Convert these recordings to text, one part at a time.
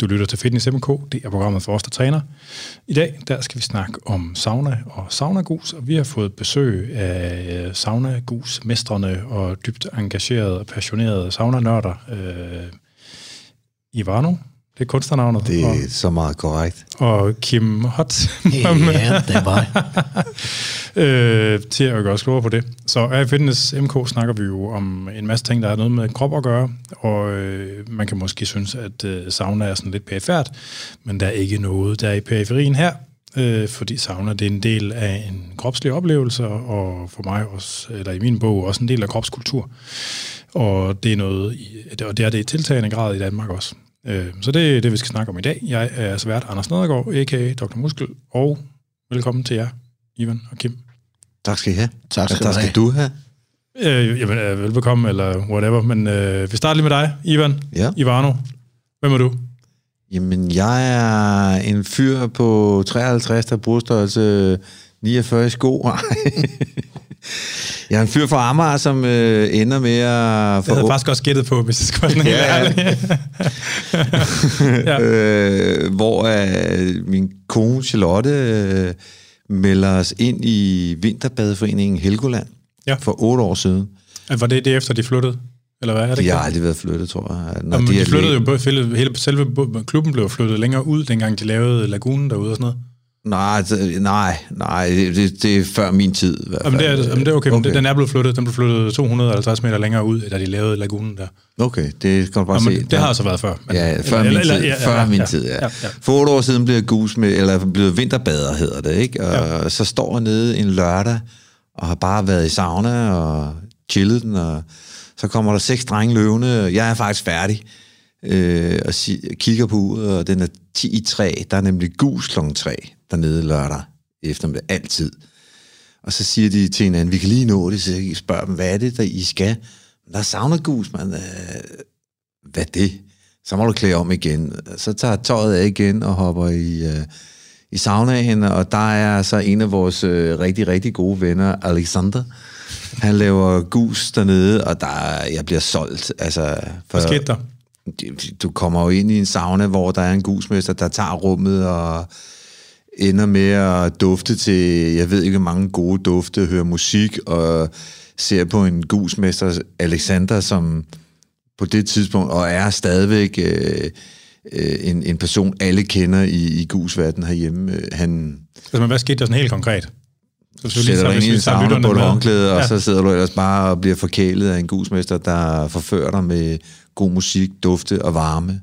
Du lytter til Fitness MK, det er programmet for os, der træner. I dag der skal vi snakke om sauna og saunagus, og vi har fået besøg af saunagusmestrene og dybt engagerede og passionerede saunanørder. Øh, Ivano, det er kunstnernavnet. Det er og, så meget korrekt. og Kim Hot. Ja, det er mig. øh, til at gøre os klogere på det. Så i Fitness MK snakker vi jo om en masse ting, der har noget med krop at gøre, og øh, man kan måske synes, at øh, sauna er sådan lidt perifært, men der er ikke noget, der er i periferien her, øh, fordi sauna det er en del af en kropslig oplevelse, og for mig også, eller i min bog, også en del af kropskultur. Og det er noget, og det er det i tiltagende grad i Danmark også. Øh, så det er det, vi skal snakke om i dag. Jeg er svært Anders Nedergaard, a.k.a. Dr. Muskel, og velkommen til jer, Ivan og Kim. Tak skal I have. Tak skal tak du have. skal du have. Øh, jamen, øh, velbekomme, eller whatever, men øh, vi starter lige med dig, Ivan. Ja. Ivano. Hvem er du? Jamen, jeg er en fyr på 53, der bruger størrelse 49 i sko. jeg er en fyr fra Amager, som øh, ender med at få havde faktisk også gættet på, hvis jeg skal være Ja. ærlig. ja. øh, hvor øh, min kone Charlotte øh, melder os ind i Vinterbadeforeningen Helgoland Ja. for otte år siden. Var det det efter, de flyttede? Eller hvad er det? De har det? aldrig været flyttet, tror jeg. Når Jamen, de, er flyttede læ- jo, både- hele, selve klubben blev flyttet længere ud, dengang de lavede lagunen derude og sådan noget. Nej, det- nej, nej, det, det, er før min tid. I hvert Jamen, det er, fald. jamen, det er okay, okay. Men den er blevet flyttet. Den blev flyttet 250 meter længere ud, da de lavede lagunen der. Okay, det kan du bare Jamen, se. det har altså været før. men- Ja, før eller- min eller- tid. ja, før ja, min ja, tid, ja. ja, ja. For otte år siden blev jeg gus med, eller blev vinterbader, hedder det, ikke? Og Ja. så står jeg nede en lørdag, og har bare været i sauna og chillet den, og så kommer der seks drenge løvende, og jeg er faktisk færdig. Øh, og si- kigger på uret, og den er 10 i 3. Der er nemlig gus klokken 3 dernede lørdag eftermiddag, altid. Og så siger de til hinanden, vi kan lige nå det, så jeg spørger dem, hvad er det, der I skal? Der er saunagus, man. Øh, hvad det? Så må du klæde om igen. Så tager tøjet af igen og hopper i, øh, i saunaen, og der er så en af vores øh, rigtig, rigtig gode venner, Alexander. Han laver gus dernede, og der, er- jeg bliver solgt. Altså, for, Hvad skete der? du kommer jo ind i en sauna, hvor der er en gusmester, der tager rummet og ender med at dufte til, jeg ved ikke, hvor mange gode dufte, hører musik og ser på en gusmester, Alexander, som på det tidspunkt, og er stadigvæk øh, øh, en, en person, alle kender i, i gusverdenen herhjemme. Øh, Han Altså, men hvad skete der sådan helt konkret? Så sætter dig ind i en sauna på et håndklæde, og Ja. så sidder du ellers bare og bliver forkælet af en gusmester, der forfører dig med god musik, dufte og varme.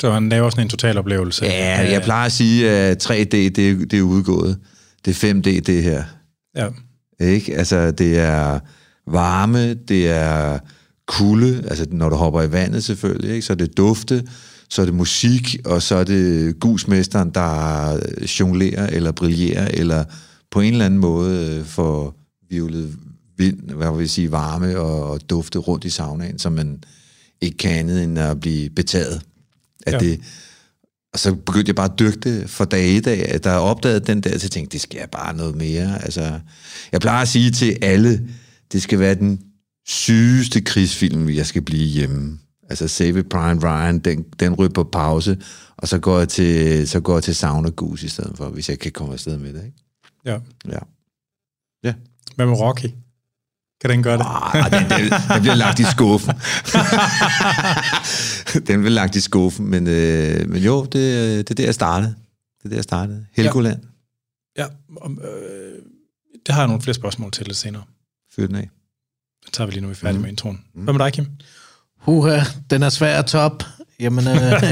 Så han laver sådan en total oplevelse. Ja, jeg plejer at sige, at 3D, det er, det er udgået. Det er 5D, det her. Ja. Ikke? Altså, det er varme, det er kulde, altså når du hopper i vandet selvfølgelig, ikke? så er det dufte, så er det musik, og så er det gusmesteren, der jonglerer eller brillerer, eller på en eller anden måde øh, får vivlet vind, hvad vil jeg sige, varme og, og dufte rundt i saunaen, så man ikke kan andet end at blive betaget af Ja. det. Og så begyndte jeg bare at dyrke det for dag i dag, at der opdagede den der, så jeg tænkte, det skal jeg bare noget mere. Altså, jeg plejer at sige til alle, det skal være den sygeste krigsfilm, jeg skal blive hjemme. Altså Save Brian Ryan, den, den ryger på pause, og så går jeg til, så går jeg til Sauna Gus i stedet for, hvis jeg kan komme afsted med det. Ikke? ja. Ja. Ja. Hvad med Rocky? Kan den gøre det? Ah, den, den, den bliver lagt i skuffen. den bliver lagt i skuffen, men, øh, men jo, det, det er der, jeg startede. Det er der, jeg startede. Helgoland, ja. Ja, om, øh, det har jeg nogle flere spørgsmål til lidt senere. fyr den af. Den tager vi lige nu, vi er færdige Mhm. med introen. Hvad med dig, Kim? Huha, den er svær at top. Jamen, øh,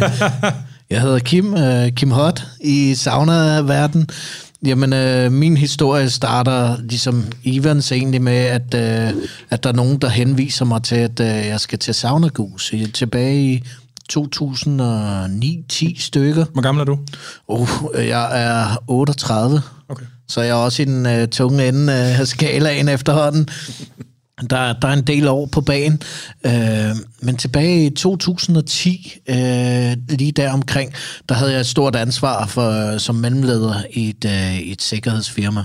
jeg hedder Kim, øh, Kim Hot i sauna-verden. Jamen, øh, min historie starter ligesom Ivans egentlig med, at, øh, at der er nogen, der henviser mig til, at øh, jeg skal til saunagus. Tilbage i 2009-10 stykker. Hvor gammel er du? Uh, jeg er 38, Okay. så jeg er også i den øh, tunge ende af skalaen efterhånden. Der, der er en del år på banen. Øh, men tilbage i 2010, øh, lige der omkring, der havde jeg et stort ansvar for, som mellemleder i et, øh, et sikkerhedsfirma.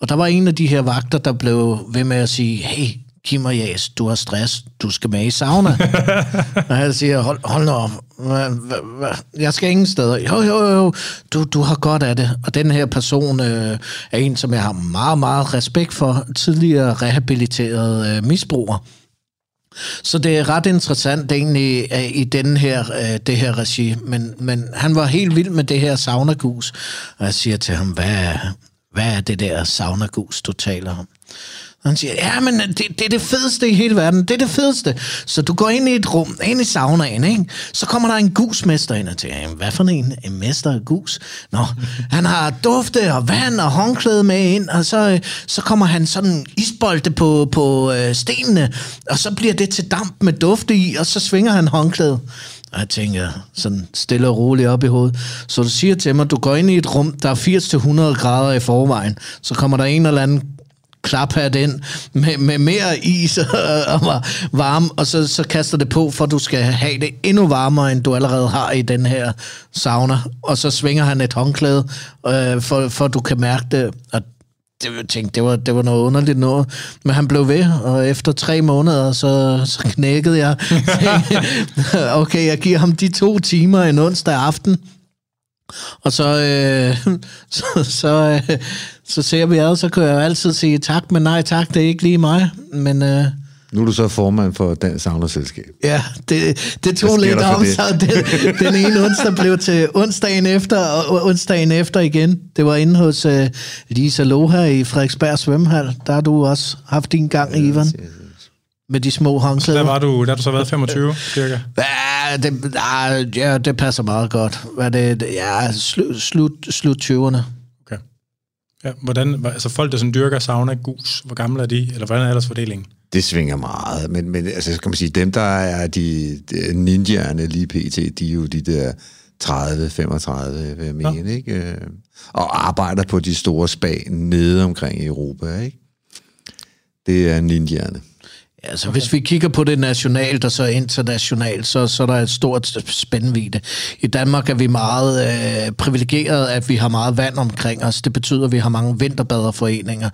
Og der var en af de her vagter, der blev ved med at sige, hey, Kim og Jas, du har stress, du skal med i sauna. og han siger, hold, hold nu op, jeg skal ingen steder. Jo, jo, jo, du, du har godt af det. Og den her person øh, er en, som jeg har meget, meget respekt for, tidligere rehabiliteret øh, misbruger. Så det er ret interessant egentlig øh, i den her, øh, det her regi, men, men han var helt vild med det her saunagus, og jeg siger til ham, hvad, hvad er det der saunagus, du taler om? Og han siger, ja, men det, det er det fedeste i hele verden. Det er det fedeste. Så du går ind i et rum, ind i saunaen, ikke? Så kommer der en gusmester ind og siger, hvad for en? En mester af gus? Nå, han har dufte og vand og håndklæde med ind, og så, så kommer han sådan isbolde på, på øh, stenene, og så bliver det til damp med dufte i, og så svinger han håndklædet. Og jeg tænker sådan stille og roligt op i hovedet. Så du siger til mig, du går ind i et rum, der er 80-100 grader i forvejen, så kommer der en eller anden klaphat ind med, med mere is og, og varme, og så, så kaster det på, for du skal have det endnu varmere, end du allerede har i den her sauna. Og så svinger han et håndklæde, øh, for, for du kan mærke det. Og det, jeg tænkte, det var, det var noget underligt noget. Men han blev ved, og efter tre måneder, så, så knækkede jeg. okay, jeg giver ham de to timer en onsdag aften, og så, øh, så, så, øh, så ser vi ad, så kan jeg jo altid sige tak, men nej tak, det er ikke lige mig. Men, øh, nu er du så formand for Dansk Savnerselskab. Ja, det, det tog lidt om, det? så den, den ene onsdag blev til onsdagen efter, og onsdagen efter igen. Det var inde hos uh, Lisa Loha i Frederiksberg Svømmehal. Der har du også haft din gang, ja, Ivan. Med de små håndklæder. Der var du, der har du så været 25, cirka? Ja, det, ja, det passer meget godt. Hvad det, ja, slut, slut, slut 20'erne. Ja, hvordan, altså folk, der sådan dyrker sauna gus, hvor gamle er de, eller hvordan er ellers fordelingen? Det svinger meget, men, men altså, skal man sige, dem, der er de, de ninjaerne lige pt., de er jo de der 30-35, vil jeg mene, ja. ikke? Øh, og arbejder på de store spag nede omkring i Europa, ikke? Det er ninjaerne. Ja, så hvis vi kigger på det nationalt og så internationalt, så, så er der et stort spændvidde. I Danmark er vi meget øh, privilegeret, at vi har meget vand omkring os. Det betyder, at vi har mange vinterbaderforeninger.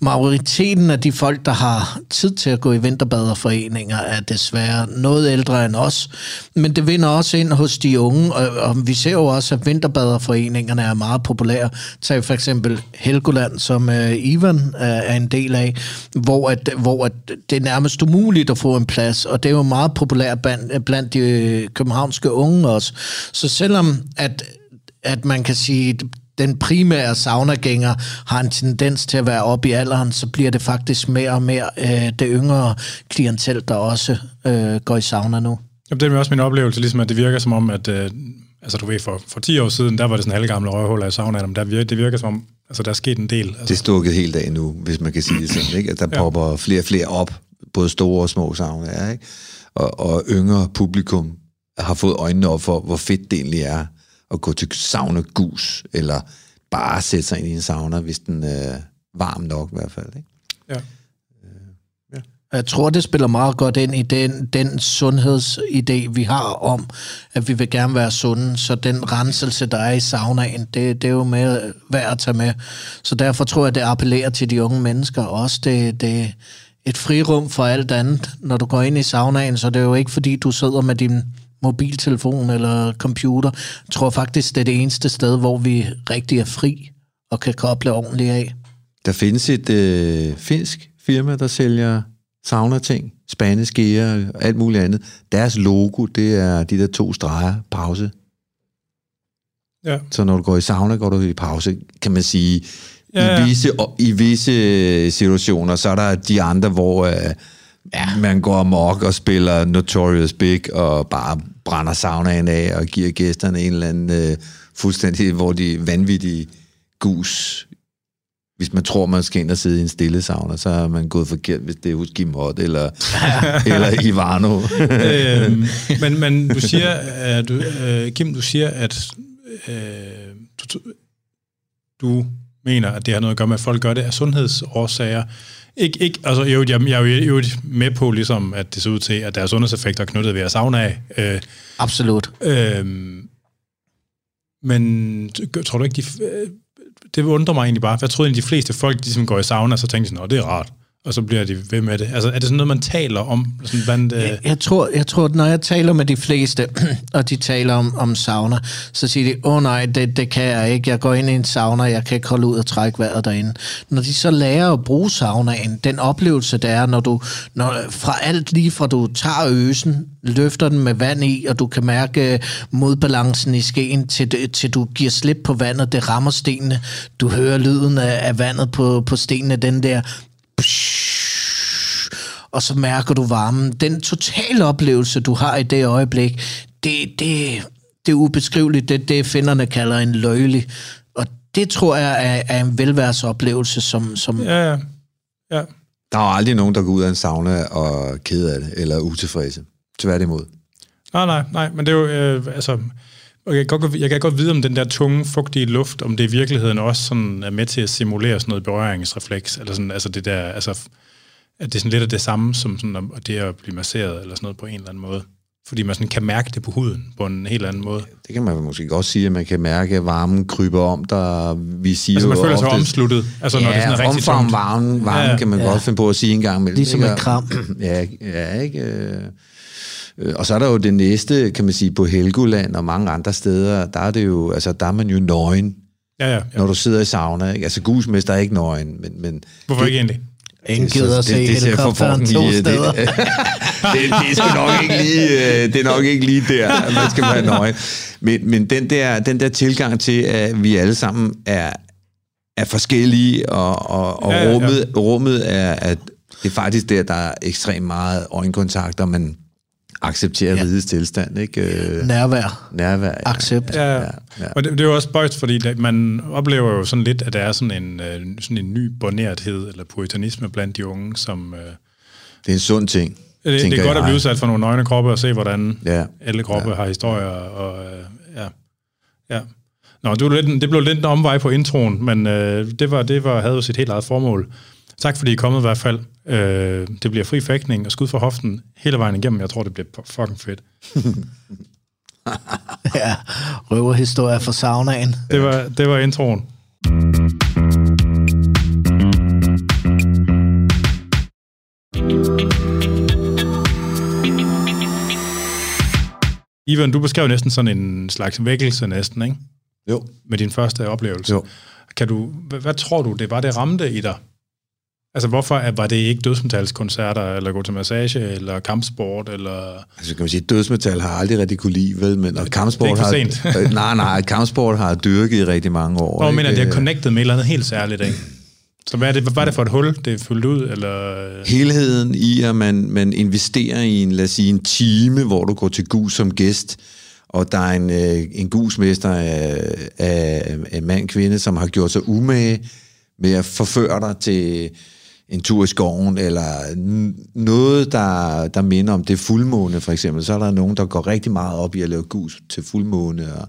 Majoriteten af de folk, der har tid til at gå i vinterbaderforeninger, er desværre noget ældre end os. Men det vinder også ind hos de unge, og, og vi ser jo også, at vinterbaderforeningerne er meget populære. Tag for eksempel Helgoland, som øh, Ivan øh, er en del af, hvor, at, hvor at det nærmest nærmest umuligt at få en plads, og det er jo meget populært blandt, blandt de øh, københavnske unge også. Så selvom at, at man kan sige, den primære saunagænger har en tendens til at være oppe i alderen, så bliver det faktisk mere og mere øh, det yngre klientel, der også øh, går i sauna nu. Jamen, det er også min oplevelse, ligesom at det virker som om, at øh, altså du ved, for, for 10 år siden, der var det sådan halvgamle røvhuller i sauna, men der virker, det virker som om, altså der er sket en del. Altså. Det er stukket helt af nu, hvis man kan sige det sådan, ikke? At der ja. popper flere og flere op både store og små saunaer, ikke? Og, og yngre publikum har fået øjnene op for, hvor fedt det egentlig er at gå til sauna gus, eller bare sætte sig ind i en sauna, hvis den er varm nok i hvert fald. Ikke? Ja. Jeg tror, det spiller meget godt ind i den, den sundhedsidé, vi har om, at vi vil gerne være sunde. Så den renselse, der er i saunaen, det, det er jo med værd at tage med. Så derfor tror jeg, det appellerer til de unge mennesker også. Det, det, et frirum for alt andet. Når du går ind i saunaen, så det er jo ikke, fordi du sidder med din mobiltelefon eller computer. Jeg tror faktisk, det er det eneste sted, hvor vi rigtig er fri og kan koble ordentligt af. Der findes et øh, finsk firma, der sælger sauna-ting, spanisk gear og alt muligt andet. Deres logo, det er de der to streger, pause. Ja. Så når du går i sauna, går du i pause, kan man sige Ja, ja. I, visse, I visse situationer, så er der de andre, hvor øh, ja. man går amok og spiller Notorious Big og bare brænder saunaen af og giver gæsterne en eller anden øh, fuldstændig, hvor de vanvittige gus hvis man tror, man skal ind og sidde i en stille sauna, så er man gået forkert, hvis det er hos Kim Hot eller, eller Ivano. øhm, men, men du siger, at du, øh, Kim, du siger, at øh, du, du mener, at det har noget at gøre med, at folk gør det af sundhedsårsager. Ikke, ikke, altså, jo, jeg, jeg er jo med på, ligesom, at det ser ud til, at der er sundhedseffekter er knyttet ved at savne af. Øh, Absolut. Øh, men tror du ikke, de, øh, det undrer mig egentlig bare, for jeg troede, at de fleste folk, de som går i sauna, så tænkte sådan, det er rart og så bliver de ved med det? Altså, er det sådan noget, man taler om? Sådan blandt, øh... jeg, jeg, tror, jeg tror, at når jeg taler med de fleste, og de taler om, om sauna, så siger de, åh oh, nej, det, det kan jeg ikke. Jeg går ind i en sauna, jeg kan ikke holde ud og trække vejret derinde. Når de så lærer at bruge saunaen, den oplevelse, der er, når du når, fra alt lige fra du tager øsen, løfter den med vand i, og du kan mærke øh, modbalancen i skeen, til, øh, til du giver slip på vandet, det rammer stenene, du hører lyden af, af vandet på, på stenene, den der og så mærker du varmen. Den totale oplevelse, du har i det øjeblik, det, det, det er ubeskriveligt. Det det, finderne kalder en løjelig. Og det tror jeg er, er en velværsoplevelse, som... som ja, ja. ja. Der er aldrig nogen, der går ud af en sauna og ked af det, eller utilfredse. Tværtimod. Nej, nej, nej, men det er jo, øh, altså, jeg kan, godt, jeg kan godt vide, om den der tunge, fugtige luft, om det i virkeligheden også sådan er med til at simulere sådan noget berøringsrefleks, eller sådan, altså det der, altså, at det er sådan lidt af det samme, som sådan, at det at blive masseret, eller sådan noget på en eller anden måde. Fordi man sådan kan mærke det på huden på en helt anden måde. Det kan man måske godt sige, at man kan mærke, at varmen kryber om, der vi siger Altså man føler sig ofte- omsluttet, altså når ja, det er sådan rigtig tungt. varmen, varmen Ja, ja, kan man ja. godt finde på at sige en gang imellem. Ligesom ikke? et kram. Ja, ja ikke? Øh, Og så er der jo det næste, kan man sige, på Helgoland og mange andre steder, der er det jo, altså der er man jo nøgen, Ja, ja, ja. når du sidder i sauna. Ikke? Altså gusmester er ikke nøgen, men, men Hvorfor ikke egentlig? Ingen er gider at se det helikopteren to lige- det- steder. det, det, er sgu nok ikke lige, øh, det er nok ikke lige der, man skal være nøje. Men, men den, der, den der tilgang til, at vi alle sammen er, er forskellige, og, og, og Ja, ja, ja, rummet, rummet er, at det er faktisk der, der er ekstremt meget øjenkontakt, og man accepterer Ja. rigets tilstand, ikke? Øh, Nærvær. nærvær. Ja. Accept. Ja, ja. Ja. Og det, det er jo også spøjst, fordi det, man oplever jo sådan lidt, at der er sådan en, øh, sådan en ny bornerthed eller puritanisme blandt de unge, som... Øh, Det er en sund ting, det, det er godt at blive udsat for nogle nøgne kroppe og se, hvordan Ja. alle kroppe ja. har historier. Og, ja. ja. Nå, det, var lidt, det blev lidt en omvej på introen, men øh, det, var, det var, havde jo sit helt eget formål. Tak fordi I er kommet i hvert fald. Øh, det bliver fri fægtning og skud for hoften hele vejen igennem. Jeg tror, det bliver fucking fedt. Ja, røverhistorie fra saunaen. Det var, det var introen. Ivan, du beskrev næsten sådan en slags vækkelse næsten, ikke? Jo. Med din første oplevelse. Jo. Kan du, hvad, hvad tror du, det var, det ramte i dig? Altså, hvorfor var det ikke dødsmetalskoncerter, eller gå til massage, eller kampsport, eller... Altså kan man sige, dødsmetal har aldrig rigtig kunne lide, vel? Men, og kampsport det er har, ikke for øh, nej, nej, kampsport har dyrket i rigtig mange år. Hvor jeg mener, det er connected med et eller andet helt særligt, ikke? Så hvad er det, hvad var det for et hul, det er fyldt ud, eller... Helheden i, at man, man investerer i en, lad os sige, en time, hvor du går til gus som gæst, og der er en, øh, en gusmester af, af, af mand kvinde, som har gjort sig umage med at forføre dig til en tur i skoven, eller n- noget, der, der minder om det fuldmåne, for eksempel. Så er der nogen, der går rigtig meget op i at lave gus til fuldmåne, og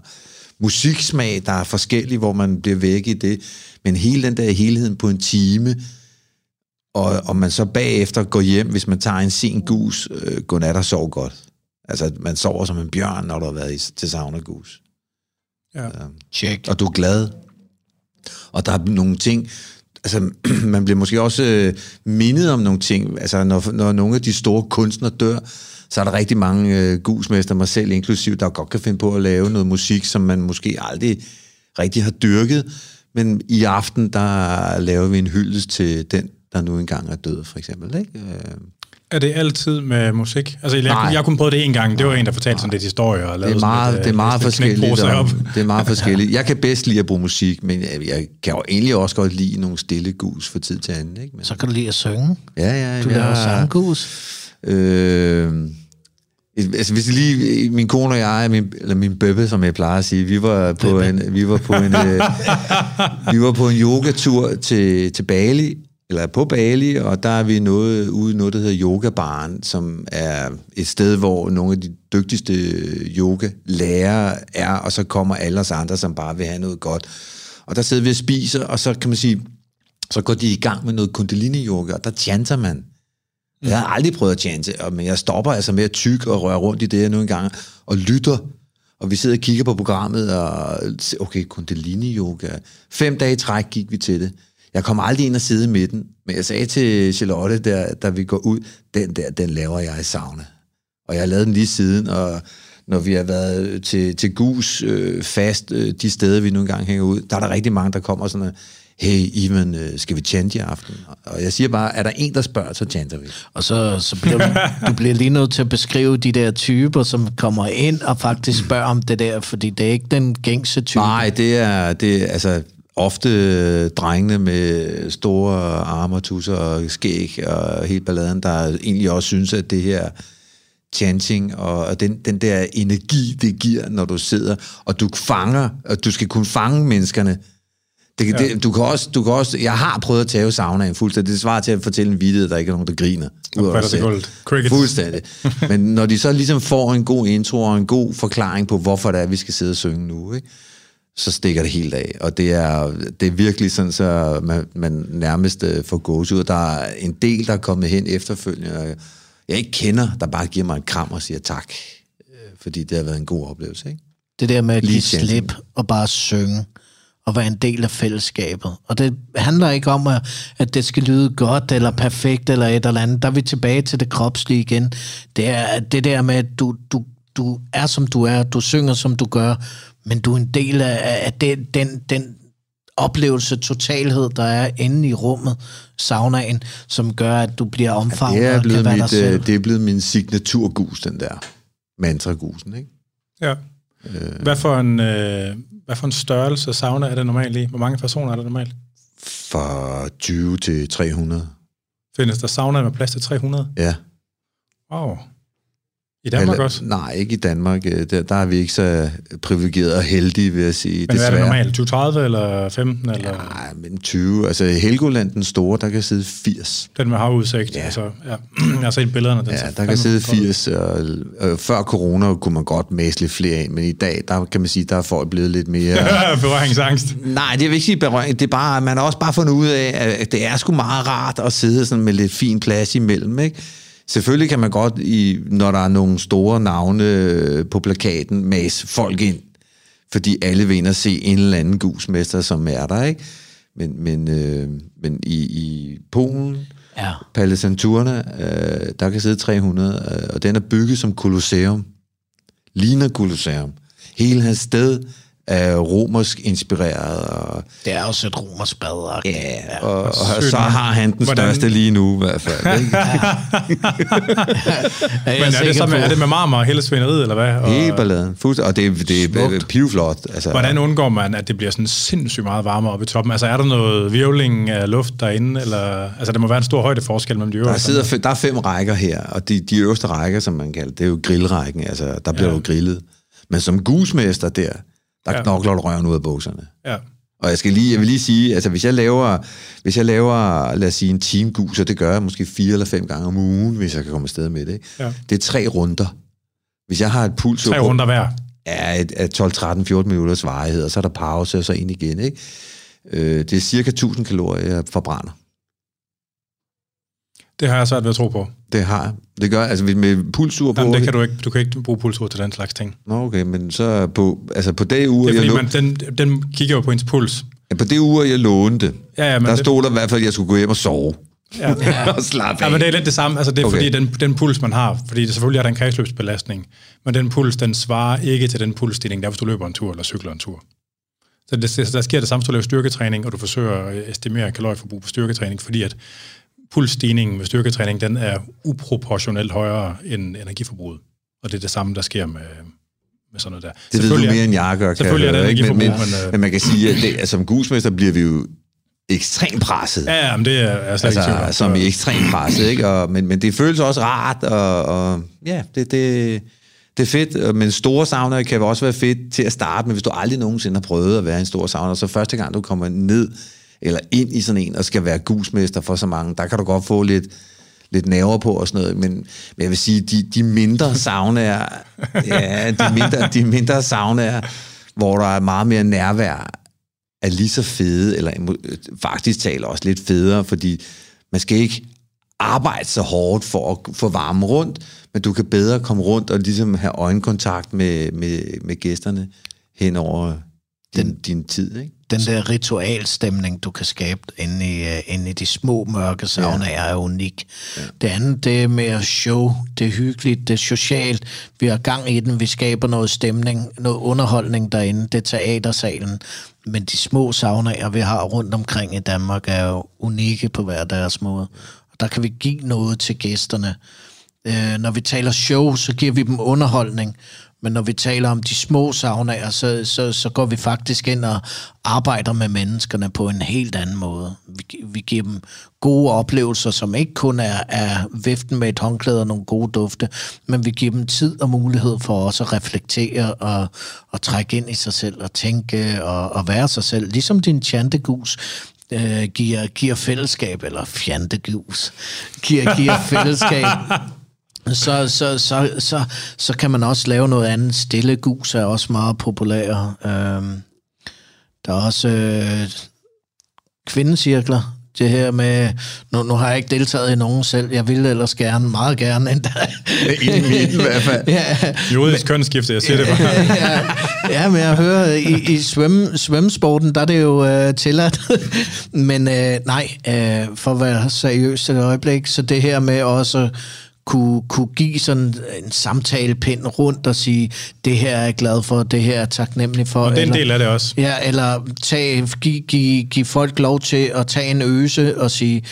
musiksmag, der er forskellig, hvor man bliver væk i det. Men hele den der helheden på en time, og, og man så bagefter går hjem, hvis man tager en sen gus, øh, godnat og sov godt. Altså, man sover som en bjørn, når du har været i, til sauna gus. Ja. Check. Og du er glad. Og der er nogle ting, altså, man bliver måske også øh, mindet om nogle ting. Altså, når, når nogle af de store kunstnere dør, så er der rigtig mange øh, gusmester, mig selv inklusiv, der godt kan finde på at lave noget musik, som man måske aldrig rigtig har dyrket. Men i aften, der laver vi en hyldest til den, der nu engang er død, for eksempel. Ikke? Øh, er det altid med musik? Altså, jeg, Nej. jeg, kunne prøve det en gang. Det var en, der fortalte sådan lidt historier. Og Det lavede er meget, sådan lidt, det er øh, meget forskelligt. Og, Op. det er meget forskelligt. Jeg kan bedst lide at bruge musik, men jeg, jeg kan jo egentlig også godt lide nogle stille gus for tid til anden. Ikke? Men, Så kan du lide at synge. ja, ja. Du jeg laver sanggus. Øh, altså hvis lige, min kone og jeg, min, eller min bøbbe, som jeg plejer at sige, vi var på en, vi var på en, øh, vi var på en yogatur til, til Bali, eller på Bali, og der er vi noget ude i noget, der hedder Yogabaren, som er et sted, hvor nogle af de dygtigste yoga-lærere er, og så kommer alle os andre, som bare vil have noget godt. Og der sidder vi og spiser, og så kan man sige, så går de i gang med noget kundalini-yoga, og der chanter man. Jeg har aldrig prøvet at chante, og- men jeg stopper altså med at tykke og røre rundt i det, jeg nu engang, og lytter. Og vi sidder og kigger på programmet, og okay, kundalini-yoga. Fem dage i træk gik vi til det. Jeg kommer aldrig ind og sidde i midten, men jeg sagde til Charlotte, der, da vi går ud, den der, den laver jeg i sauna. Og jeg har lavet den lige siden, og når vi har været til, til gus øh, fast øh, de steder, vi nu engang hænger ud, der er der rigtig mange, der kommer sådan, hey Ivan, øh, skal vi chante i aften? Og jeg siger bare, er der en, der spørger, så chanter vi. Og så, så bliver du, bliver lige nødt til at beskrive de der typer, som kommer ind og faktisk spørger om det der, fordi det er ikke den gængse type. Nej, det er, det altså ofte drengene med store arme og tusser og skæg og helt balladen, der egentlig også synes, at det her chanting og, den, den der energi, det giver, når du sidder, og du fanger, og du skal kunne fange menneskerne. Det, ja. det, du, kan også, du kan også, jeg har prøvet at tage saunaen fuldstændig. Det svarer til at fortælle en vidighed, at der ikke er nogen, der griner. Cricket. Fuldstændig. Men når de så ligesom får en god intro og en god forklaring på, hvorfor det er, vi skal sidde og synge nu, ikke? Så stikker det helt af. Og det er, det er virkelig sådan, så man, man nærmest uh, får gås ud. Der er en del, der er kommet hen efterfølgende, jeg ikke kender, der bare giver mig en kram og siger tak, øh, fordi det har været en god oplevelse. Ikke? Det der med at give slip og bare synge og være en del af fællesskabet. Og det handler ikke om, at det skal lyde godt eller perfekt eller et eller andet. Der er vi tilbage til det kropslige igen. Det er det der med, at du, du, du er, som du er, du synger, som du gør, men du er en del af, af den, den, den oplevelse, totalhed, der er inde i rummet, saunaen, som gør, at du bliver omfavnet ja, det er blevet og kan mit, være Det er blevet min signaturgus, den der mantra-gusen, ikke? Ja. Øh. Hvad, for en, øh, hvad for en størrelse sauna er det normalt i? Hvor mange personer er det normalt? Fra 20 til 300. Findes der sauna med plads til 300? Ja. Wow. I Danmark Eller, også? Nej, ikke i Danmark. Øh, der, der er vi ikke så privilegeret og heldige, vil jeg sige. Men hvad er det normalt? 2030 eller 15? Eller? Nej, men 20. Altså Helgoland, den store, der kan sidde 80. Den med havudsigt? Ja. Altså, ja. Jeg har set billederne. Den ja, der kan sidde 80. Og, og, før corona kunne man godt mæse lidt flere ind, men i dag, der kan man sige, der er folk blevet lidt mere... berøringsangst? Nej, det vil ikke sige berøring. Det er bare, man har også bare fundet ud af, at det er sgu meget rart at sidde sådan med lidt fin plads imellem, ikke? Selvfølgelig kan man godt, i, når der er nogle store navne øh, på plakaten, mase folk ind, fordi alle vil ind og se en eller anden gusmester, som er der, ikke? Men, men, øh, men i, i Polen, ja. Palle Santurna, øh, der kan sidde 300, øh, og den er bygget som kolosseum. Ligner kolosseum. Hele hans sted er romersk inspireret. Og, det er også et romersk bad. Ja, ja, og, og, og så har han den Hvordan? største lige nu i hvert fald. Ikke? ja. Men er det, så med, er det med marmor og hele svineriet, eller hvad? Og, Hele balladen. Og det, det er pivflot. Altså, Hvordan undgår man, at det bliver sådan sindssygt meget varmere oppe i toppen? Altså er der noget virvling af luft derinde? Eller, altså det må være en stor højdeforskel mellem de øverste. Der, sidder, der er fem rækker her, og de, de øverste rækker, som man kalder det, er jo grillrækken. Altså der bliver ja. jo grillet. Men som gusmester der, der ja. knokler du røven ud af bukserne. Ja. Og jeg skal lige, jeg vil lige sige, altså hvis jeg laver, hvis jeg laver, lad os sige en teamgus, så det gør jeg måske fire eller fem gange om ugen, hvis jeg kan komme afsted med det. Ikke? Ja. Det er tre runder. Hvis jeg har et puls... Tre runder hver? Ja, 12, 13, 14 minutters varighed, og så er der pause, og så ind igen. Ikke? Øh, det er cirka 1000 kalorier, jeg forbrænder. Det har jeg svært ved at tro på. Det har. Det gør altså med pulsur på... Jamen, det kan du ikke. Du kan ikke bruge pulsur til den slags ting. Nå, okay, men så på, altså på det uge... Det er fordi, jeg man, den, den kigger jo på ens puls. Ja, på det uge, jeg lånte, ja, ja, men der det... stod der i hvert fald, at jeg skulle gå hjem og sove. Ja. og slappe af. Ja, men det er lidt det samme. Altså, det er okay. fordi, den, den puls, man har, fordi det selvfølgelig er der en kredsløbsbelastning, men den puls, den svarer ikke til den pulsstigning, der hvis du løber en tur eller cykler en tur. Så det, der sker det samme, hvis du laver styrketræning, og du forsøger at estimere kalorieforbrug på styrketræning, fordi at pulsstigningen med styrketræning, den er uproportionelt højere end energiforbruget. Og det er det samme, der sker med, med sådan noget der. Det ved du mere end jeg gør, er det ikke? Men, men, men, øh, men man kan sige, at det, altså, som gusmester bliver vi jo ekstremt presset. Ja, ja men det er, er slet altså, ikke Som i ekstremt presset, ikke? Og, men, men det føles også rart, og, og ja, det, det, det er fedt, men store saunaer kan også være fedt til at starte med, hvis du aldrig nogensinde har prøvet at være en stor sauna, så første gang du kommer ned eller ind i sådan en og skal være gusmester for så mange, der kan du godt få lidt, lidt nerver på og sådan noget, men, men jeg vil sige, de, de mindre saunaer, ja, de mindre, de mindre saunaer, hvor der er meget mere nærvær, er lige så fede, eller faktisk taler også lidt federe, fordi man skal ikke arbejde så hårdt for at få varme rundt, men du kan bedre komme rundt og ligesom have øjenkontakt med, med, med gæsterne hen over din, din tid, ikke? Den der ritualstemning, du kan skabe inde i, uh, inde i de små mørke saunaer, ja. er unik. Ja. Det andet, det er mere show, det er hyggeligt, det er socialt. Vi har gang i den, vi skaber noget stemning, noget underholdning derinde, det er teatersalen. Men de små saunaer, vi har rundt omkring i Danmark, er jo unikke på hver deres måde. Og der kan vi give noget til gæsterne. Uh, når vi taler show, så giver vi dem underholdning. Men når vi taler om de små saunaer, så, så, så går vi faktisk ind og arbejder med menneskerne på en helt anden måde. Vi, vi giver dem gode oplevelser, som ikke kun er, er viften med et håndklæde og nogle gode dufte, men vi giver dem tid og mulighed for også at reflektere og, og trække ind i sig selv og tænke og, og være sig selv. Ligesom din chantegus øh, giver, giver fællesskab, eller fjantegus, giver, giver fællesskab så, så, så, så, så kan man også lave noget andet. Stille gus er også meget populære. Øhm, der er også øh, kvindecirkler. Det her med, nu, nu har jeg ikke deltaget i nogen selv, jeg ville ellers gerne, meget gerne endda. I midten i hvert fald. ja, Juridisk kønsskifte, jeg siger det bare. ja, ja, men jeg hører, i, i svøm, svømmesporten, der er det jo øh, tilladt. men øh, nej, øh, for at være seriøs et øjeblik, så det her med også kunne, kunne give sådan en samtalepind rundt og sige, det her er jeg glad for, det her er jeg taknemmelig for. Og det er en del af det også. Ja, eller tage, give, give, give folk lov til at tage en øse og sige,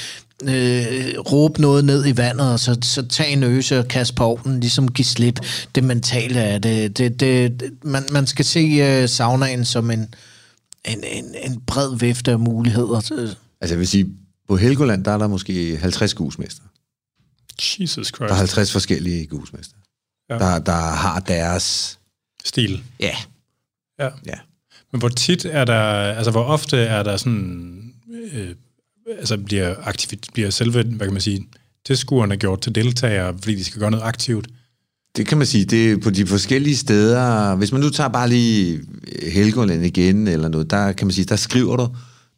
øh, råbe noget ned i vandet, og så, så tage en øse og kaste på ovnen, ligesom give slip. Det mentale er det. det, det man, man skal se uh, saunaen som en, en, en, en bred vifte af muligheder. Altså jeg vil sige, på Helgoland, der er der måske 50 gusmester. Jesus Christ. Der er 50 forskellige gusmester, ja. der, der har deres... Stil. Ja. ja. Ja. Men hvor tit er der, altså hvor ofte er der sådan, øh, altså bliver, aktivt, bliver selve, hvad kan man sige, tilskuerne gjort til deltagere, fordi de skal gøre noget aktivt? Det kan man sige, det er på de forskellige steder. Hvis man nu tager bare lige Helgoland igen, eller noget, der kan man sige, der skriver du,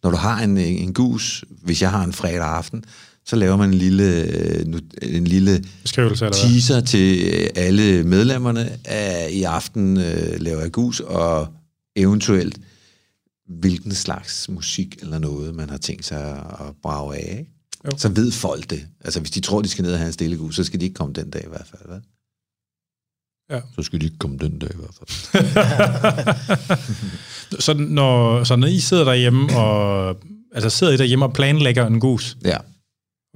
når du har en, en gus, hvis jeg har en fredag aften, så laver man en lille, en lille Beskrivelse, teaser hvad? til alle medlemmerne af i aften øh, laver jeg gus, og eventuelt hvilken slags musik eller noget, man har tænkt sig at brage af. Ikke? Jo. Så ved folk det. Altså, hvis de tror, de skal ned og have en stille gus, så skal de ikke komme den dag i hvert fald. Hvad? Ja. Så skal de ikke komme den dag i hvert fald. så, når, så når I sidder derhjemme og altså sidder I derhjemme og planlægger en gus? Ja.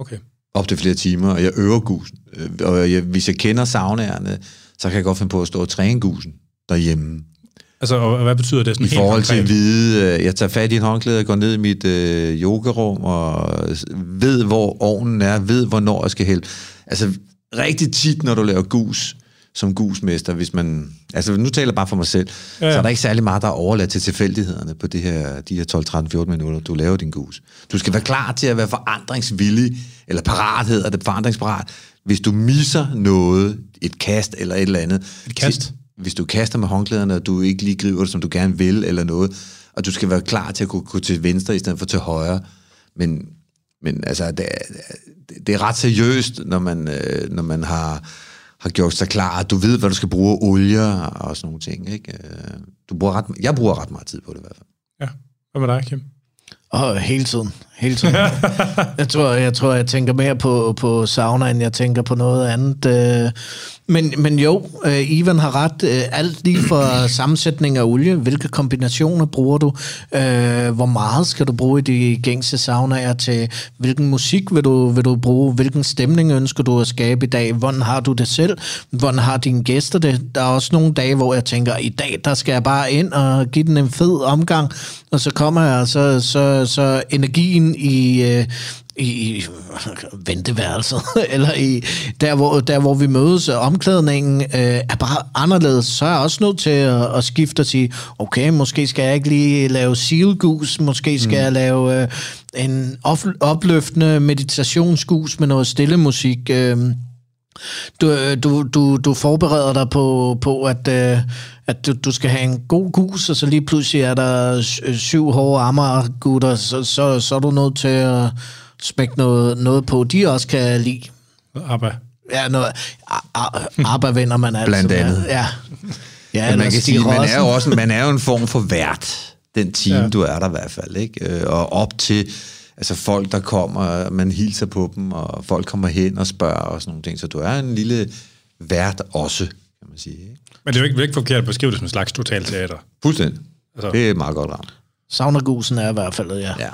Okay. Op til flere timer, og jeg øver gusen. Øh, og jeg, hvis jeg kender saunærerne, så kan jeg godt finde på at stå og træne gusen derhjemme. Altså, og hvad betyder det sådan I forhold til at vide, øh, jeg tager fat i en håndklæde og går ned i mit øh, yogarum, og ved, hvor ovnen er, ved, hvornår jeg skal hælde. Altså, rigtig tit, når du laver gus, som gusmester, hvis man... Altså, nu taler jeg bare for mig selv, ja, ja. så er der ikke særlig meget, der er overladt til tilfældighederne på det her, de her 12, 13, 14 minutter, du laver din gus. Du skal være klar til at være forandringsvillig, eller parat hedder det, forandringsparat. Hvis du misser noget, et kast eller et eller andet... Et kast? Hvis du kaster med håndklæderne, og du ikke lige griber det, som du gerne vil, eller noget, og du skal være klar til at kunne gå til venstre, i stedet for til højre. Men, men altså, det, det er ret seriøst, når man, øh, når man har har gjort sig klar, at du ved, hvad du skal bruge olie og sådan nogle ting. Ikke? Øh, du bruger ret, jeg bruger ret meget tid på det i hvert fald. Ja. Hvad med dig, Kim? Og hele tiden. Hele tiden. jeg, tror, jeg tror, jeg tænker mere på, på sauna, end jeg tænker på noget andet. Øh, men, men jo, øh, Ivan har ret. Øh, alt lige fra sammensætning af olie, hvilke kombinationer bruger du, øh, hvor meget skal du bruge i de gængse saunaer til, hvilken musik vil du, vil du bruge, hvilken stemning ønsker du at skabe i dag, hvordan har du det selv, hvordan har dine gæster det. Der er også nogle dage, hvor jeg tænker, i dag, der skal jeg bare ind og give den en fed omgang, og så kommer jeg, så, så, så energien i... Øh, i venteværelset, eller i der hvor, der, hvor vi mødes, omklædningen øh, er bare anderledes, så er jeg også nødt til at, at skifte og sige, okay, måske skal jeg ikke lige lave sealgus, måske skal mm. jeg lave øh, en opløftende meditationsgus med noget stille musik. Øh, du, du, du, du forbereder dig på, på at, øh, at du, du skal have en god gus, og så lige pludselig er der syv hårde ammer så, så, så er du nødt til at smække noget, noget på, de også kan lide. ABBA. Ja, noget, ABBA-venner man altså. Blandt andet. Ja. Ja, man kan sige, man er, jo også, man er jo en form for vært den time, ja. Ja. du er der i hvert fald, ikke? Øh, Og op til, altså folk, der kommer, man hilser på dem, og folk kommer hen og spørger og sådan nogle ting. Så du er en lille vært også, kan man sige. Ikke? Men det er jo ikke, ikke forkert at beskrive det som en slags totalteater. Fuldstændig. Altså- Altså. Det er meget godt ramt. Saunagusen er i hvert fald, ja. Ja.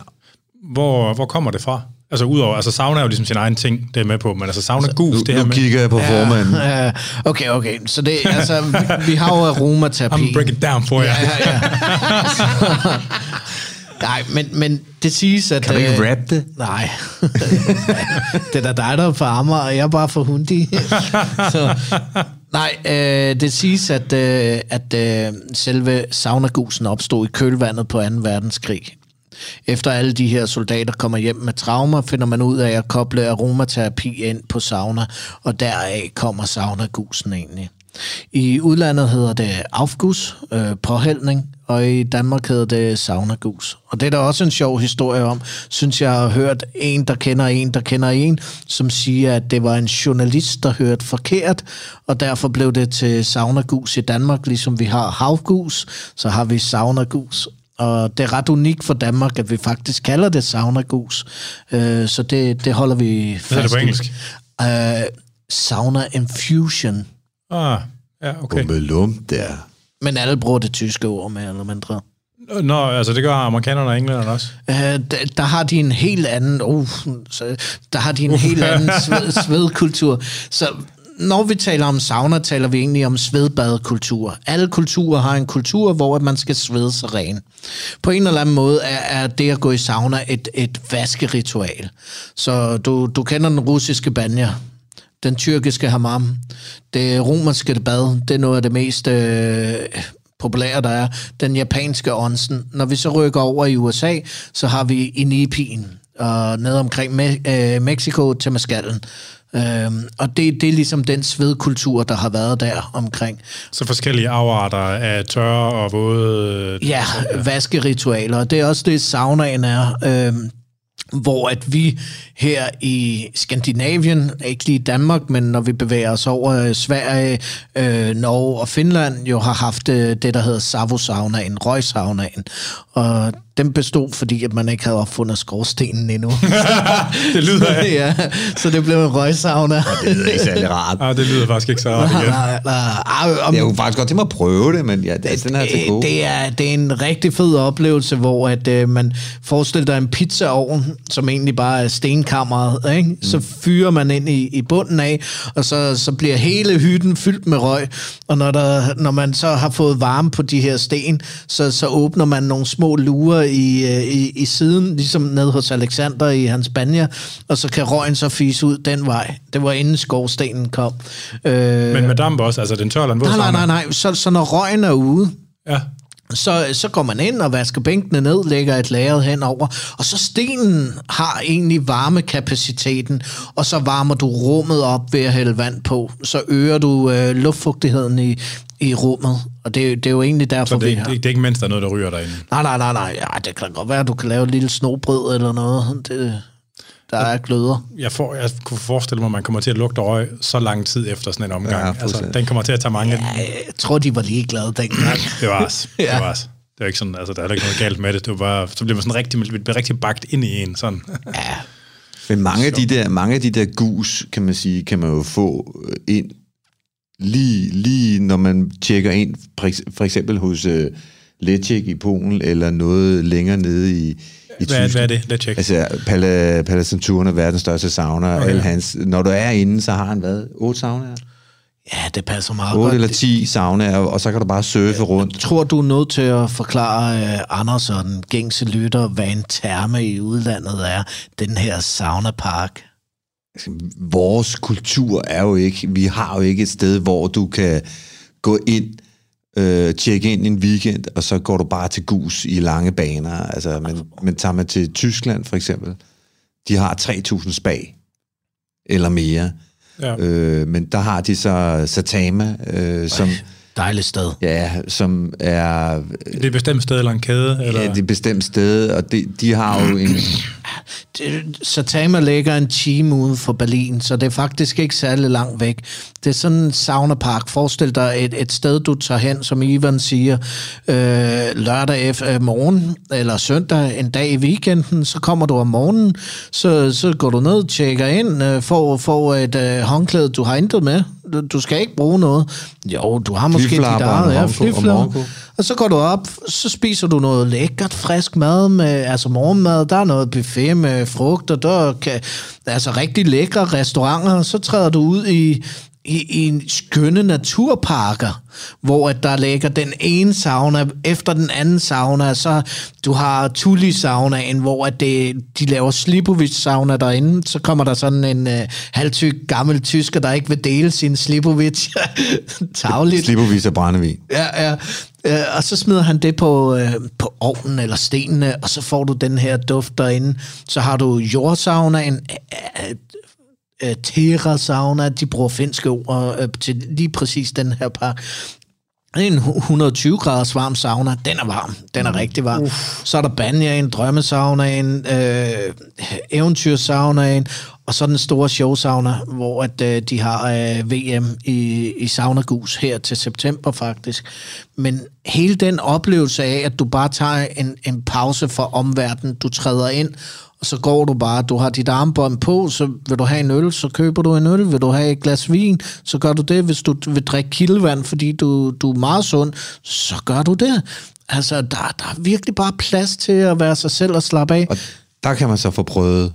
Hvor, hvor kommer det fra? Altså udover, altså sauna er jo ligesom sin egen ting, det er med på, men altså sauna gus, Nu, det her nu med... kigger jeg på formanden. Ja, okay, okay. Så det, altså, vi, vi har jo aromaterapi. I'm break it down for jer. Ja, ja. Nej, men, men det siges, at... Kan du ikke øh, rap det? Nej. det er da dig, der er farmer, og jeg er bare for hundi. Så, nej, øh, det siges, at, øh, at øh, selve saunagusen opstod i kølvandet på 2. verdenskrig. Efter alle de her soldater kommer hjem med traumer, finder man ud af at koble aromaterapi ind på sauna, og deraf kommer saunagusen egentlig. I udlandet hedder det afgus, øh, påhældning, og i Danmark hedder det saunagus. Og det er der også en sjov historie om, synes jeg har hørt en, der kender en, der kender en, som siger, at det var en journalist, der hørte forkert, og derfor blev det til saunagus i Danmark, ligesom vi har havgus, så har vi saunagus. Og det er ret unikt for Danmark, at vi faktisk kalder det saunagus. Øh, så det, det holder vi fast Hvad er det på engelsk? Øh, sauna infusion. Ah, ja, okay. Bummelum der. Men alle bruger det tyske ord med eller mindre. Nå, altså det gør amerikanerne og englænderne også. Øh, der, der har de en helt anden, uh, så, der har de en helt anden sved, svedkultur. Så når vi taler om sauna, taler vi egentlig om svedbadekultur. Alle kulturer har en kultur, hvor man skal svede sig ren. På en eller anden måde er, er det at gå i sauna et, et vaskeritual. Så du, du kender den russiske banja, den tyrkiske hammam, det romerske bad, det er noget af det mest øh, populære, der er. Den japanske onsen. Når vi så rykker over i USA, så har vi Inipien, og ned omkring Me- øh, Mexico til Maskallen. Øhm, og det, det er ligesom den svedkultur, der har været der omkring. Så forskellige afarter af tørre og våde... Ja, vaskeritualer. Det er også det, saunaen er. Øhm, hvor at vi her i Skandinavien, ikke lige Danmark, men når vi bevæger os over øh, Sverige, øh, Norge og Finland, jo har haft øh, det, der hedder savosaunaen, røgsaunaen. Og den bestod, fordi at man ikke havde opfundet skorstenen endnu. det lyder af. ja, så det blev en røgsauna. Det lyder ikke særlig rart. Ah, det lyder faktisk ikke så rart igen. Nej, nej, nej. Om- Jeg kunne faktisk godt tænke mig at prøve det, men ja, det, den er til det, gode. det, er, det er en rigtig fed oplevelse, hvor at, øh, man forestiller dig en pizzaovn, som egentlig bare er stenkammeret. Ikke? Mm. Så fyrer man ind i, i bunden af, og så, så bliver hele hytten fyldt med røg. Og når, der, når man så har fået varme på de her sten, så, så åbner man nogle små lurer i, øh, i, i siden, ligesom nede hos Alexander i hans banja, og så kan røgen så fise ud den vej. Det var inden skovstenen kom. Øh, Men med damp også, altså den tør eller nej, nej, nej, nej. Så, så når røgen er ude, Ja. så, så går man ind og vasker bænkene ned, lægger et lagret henover, og så stenen har egentlig varmekapaciteten, og så varmer du rummet op ved at hælde vand på. Så øger du øh, luftfugtigheden i, i rummet, og det, det er jo egentlig derfor, Så det, vi det, har... det, er ikke mindst, der er noget, der ryger derinde. Nej, nej, nej, nej. Ja, det kan godt være, at du kan lave et lille snobrød eller noget. Det, der er gløder. Jeg, får, jeg kunne forestille mig, at man kommer til at lugte røg så lang tid efter sådan en omgang. Ja, altså, den kommer til at tage mange... Ja, jeg tror, de var ligeglade dengang. Det var os. Det Ja. var os. Det var ikke sådan, altså, der er ikke noget galt med det. det var bare, så bliver man sådan rigtig, bliver rigtig bagt ind i en. Sådan. Ja, Men mange af, de der, mange af de der gus, kan man sige, kan man jo få øh, ind lige, lige når man tjekker ind, for eks- for eksempel hos uh, Lecek i Polen, eller noget længere nede i, i Hvad, er- Tyskland. hvad er det? Let's check. Altså, Pala, Palacenturen er verdens største sauna, okay. alle hans, når du er inde, så har han hvad? 8 saunaer? ja det passer meget 8 godt. eller 10 saunaer, og så kan du bare surfe rundt. tror, du er nødt til at forklare uh, Anders og den gængse lytter, hvad en terme i udlandet er. Den her saunapark. Vores kultur er jo ikke, vi har jo ikke et sted, hvor du kan gå ind, øh, tjekke ind en weekend, og så går du bare til gus i lange baner. Altså, men, men tager man til Tyskland for eksempel, de har 3.000 spag, eller mere. Ja. Øh, men der har de så Satama, øh, som, Dejligt sted. ja, som er Det er et bestemt sted eller en kæde? Eller? Ja, det er et bestemt sted, og de, de har jo en, Satama ligger en time uden for Berlin, så det er faktisk ikke særlig langt væk. Det er sådan en saunapark. Forestil dig et, et sted, du tager hen, som Ivan siger, øh, lørdag efter morgen, eller søndag, en dag i weekenden, så kommer du om morgenen, så, så går du ned, tjekker ind, øh, får, får et øh, håndklæde, du har intet med. Du, du skal ikke bruge noget. Jo, du har måske dit eget. Ja, og så går du op, så spiser du noget lækkert, frisk mad, med, altså morgenmad, der er noget buffet med frugt, og der kan, altså rigtig lækre restauranter, og så træder du ud i, i, i en skønne naturparker, hvor at der ligger den ene sauna efter den anden sauna, så du har Tuli saunaen, hvor at det, de laver Slipovic sauna derinde, så kommer der sådan en uh, halvtyk gammel tysker, der ikke vil dele sin Slipovic. Tagligt. Slipovis af brændevin. Ja, ja. Øh, og så smider han det på, øh, på ovnen eller stenene, og så får du den her duft derinde. Så har du jordsaunaen, øh, øh, terra-sauna, de bruger finske ord øh, til lige præcis den her er en 120 graders varm sauna. Den er varm. Den er rigtig varm. Uf. Så er der banjaen, drømmesaunaen, øh, eventyrsaunaen, og så den store showsauna, hvor at, øh, de har øh, VM i, i saunagus her til september faktisk. Men hele den oplevelse af, at du bare tager en, en pause fra omverdenen, du træder ind, og så går du bare, du har dit armbånd på, så vil du have en øl, så køber du en øl. Vil du have et glas vin, så gør du det. Hvis du vil drikke kildevand, fordi du, du er meget sund, så gør du det. Altså, der, der er virkelig bare plads til at være sig selv og slappe af. Og der kan man så få prøvet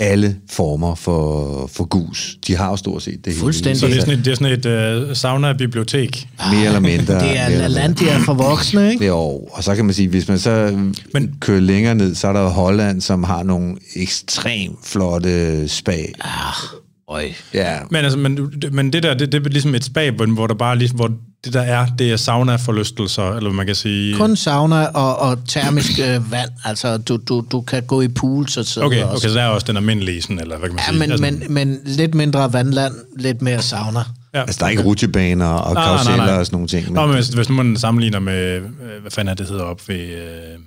alle former for, for gus. De har jo stort set det hele. Fuldstændig. Så det er sådan et, det er sådan et uh, sauna-bibliotek. Mere eller mindre. Det er. Lalandia for voksne, ikke? Jo, og så kan man sige, hvis man så Men- kører længere ned, så er der Holland, som har nogle ekstremt flotte spa. Øj. Ja, Men, altså, men, men det der, det, det er ligesom et spa, hvor der bare ligesom, hvor det der er, det er sauna-forlystelser, eller hvad man kan sige. Kun sauna og, og termisk øh, vand. Altså, du, du, du kan gå i pools og sådan Okay, også. okay, så der er også den almindelige, sådan, eller hvad kan man Ja, sige? men, altså, men, men lidt mindre vandland, lidt mere sauna. ja. altså der er ikke rutsjebaner og nej. og sådan nogle ting. Nå, men hvis, hvis man sammenligner med, øh, hvad fanden er det hedder op ved, øh,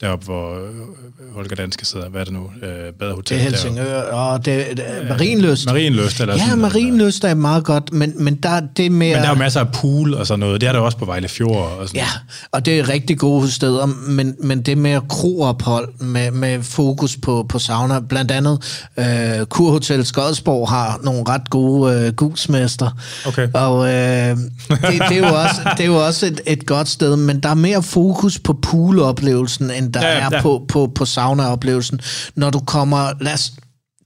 deroppe, hvor øh, Holger Danske sidder, hvad er det nu, øh, badehotel? Det er Helsingør, og det, det Marienlyst. Marienlyst, eller Ja, sådan Marienlyst er meget godt, men, men der det er mere... Men der er jo masser af pool og sådan noget. Det er der også på Vejle Fjord. Og sådan. Ja, og det er rigtig gode steder, men, men det med kroophold med, med fokus på, på sauna, blandt andet øh, Kurhotel Skodsborg har nogle ret gode øh, gusmester. Okay. Og øh, det, det, er jo også, det er jo også et, et godt sted, men der er mere fokus på pooloplevelsen, end der Ja, ja, ja, er ja. på, på, på saunaoplevelsen. Når du kommer, lad os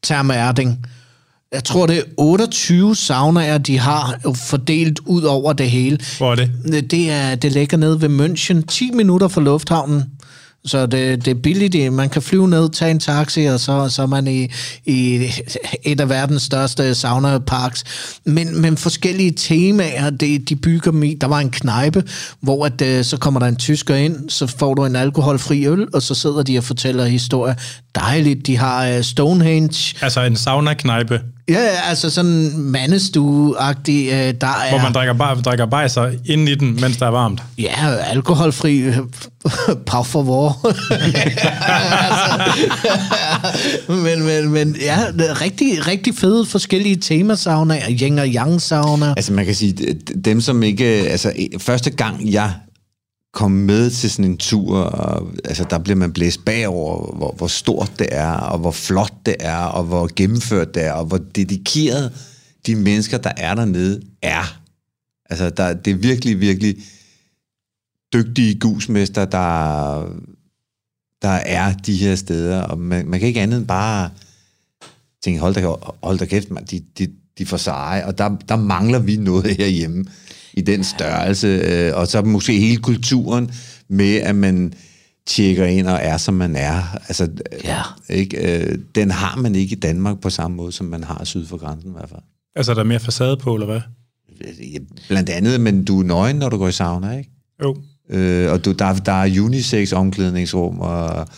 tage med Erding, jeg tror, det er 28 saunaer, de har fordelt ud over det hele. Hvor er det? Det, er, det ligger nede ved München, 10 minutter fra lufthavnen. Så det, det er billigt. Man kan flyve ned, tage en taxi, og så, så er man i, i et af verdens største sauna-parks. Men, men forskellige temaer, det, de bygger dem i. Der var en knejpe, hvor at, øh, så kommer der en tysker ind, så får du en alkoholfri øl, og så sidder de og fortæller historier. Dejligt. De har uh, Stonehenge. Altså en sauna-knejpe, Ja, ja, altså sådan mandestue-agtig. Øh, der er, hvor man drikker, bar, drikker bajser ind i den, mens der er varmt. Ja, alkoholfri øh, par for vor. altså, men, men, men ja, det rigtig, rigtig fede forskellige temasaunaer. Yin og yang sauna. Altså man kan sige, dem som ikke... Altså første gang jeg komme med til sådan en tur, og, altså der bliver man blæst bagover, hvor, hvor stort det er, og hvor flot det er, og hvor gennemført det er, og hvor dedikeret de mennesker, der er dernede, er. Altså der, det er virkelig, virkelig dygtige gusmester, der, der er de her steder, og man, man kan ikke andet end bare tænke, hold da, hold da kæft, man, de, de, de får seje, og der, der mangler vi noget herhjemme i den størrelse, øh, og så måske hele kulturen med, at man tjekker ind og er, som man er. Altså, Ja. ikke, øh, den har man ikke i Danmark på samme måde, som man har syd for grænsen i hvert fald. Altså, der er mere facade på, eller hvad? Ja, Blandt andet, men du er nøgen, når du går i sauna, ikke? Jo. Øh, og du, der, der er unisex omklædningsrum og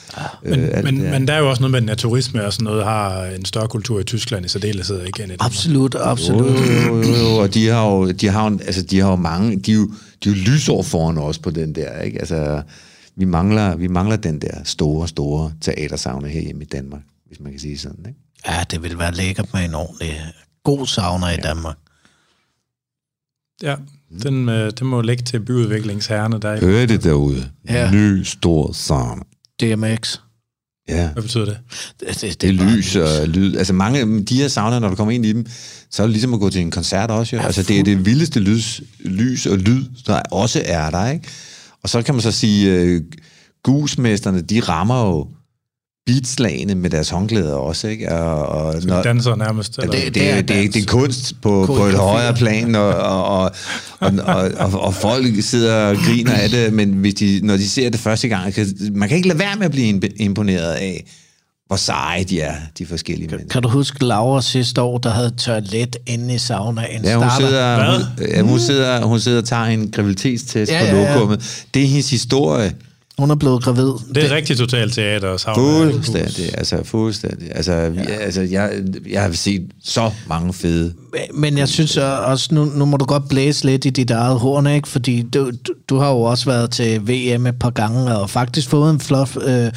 øh, Men, alt men, det men der er jo også noget med, at naturisme og sådan noget har en større kultur i Tyskland i særdeleshed, ikke? End i. Absolut, absolut. Jo, jo, jo, jo, og de har jo, de har jo, altså, de har jo mange, de er jo, de er jo lysår foran os på den der, ikke? Altså, vi mangler, vi mangler den der store, store teatersauna her hjemme i Danmark, hvis man kan sige sådan. Ikke? Ja, det vil være lækkert med en ordentlig god sauna i Danmark. Ja, den, øh, den må ligge til byudviklingsherrene der. Hør det derude. Ja. Ny, stor sauna. DMX. Ja. Hvad betyder det? Det, det, Det er bare lys og lyd. Altså mange af de her saunaer, når du kommer ind i dem, så er det ligesom at gå til en koncert også. Jo. Ja, altså det er det vildeste lys, lys og lyd, der også er der. Ikke? Og så kan man så sige, øh, gusmesterne, de rammer jo beatslagene med deres håndklæder også. Ikke? Og, og Når, danser nærmest. Eller? det, det, det, er, det, er, det er kunst på, på et højere plan, og, og, og, og, og, og, og folk sidder og griner af det, men hvis de, når de ser det første gang, kan, man kan ikke lade være med at blive imp- imponeret af, hvor seje de er, de forskellige mennesker. Kan du huske Laura sidste år, der havde toilet inde i saunaen? Ja, hun Starter- sidder, hun, ja, hun, sidder, hun sidder og tager en graviditetstest Ja, på ja, ja. lokummet. Det er hendes historie. Hun er blevet gravid. Det er rigtig totalt teater. Fuldstændig, altså fuldstændig. Altså, ja. altså jeg, jeg har set så mange fede. Men jeg synes også, nu, nu må du godt blæse lidt i dit eget horn, ikke? Fordi du, du, du har jo også været til VM et par gange, og faktisk fået en flot øh,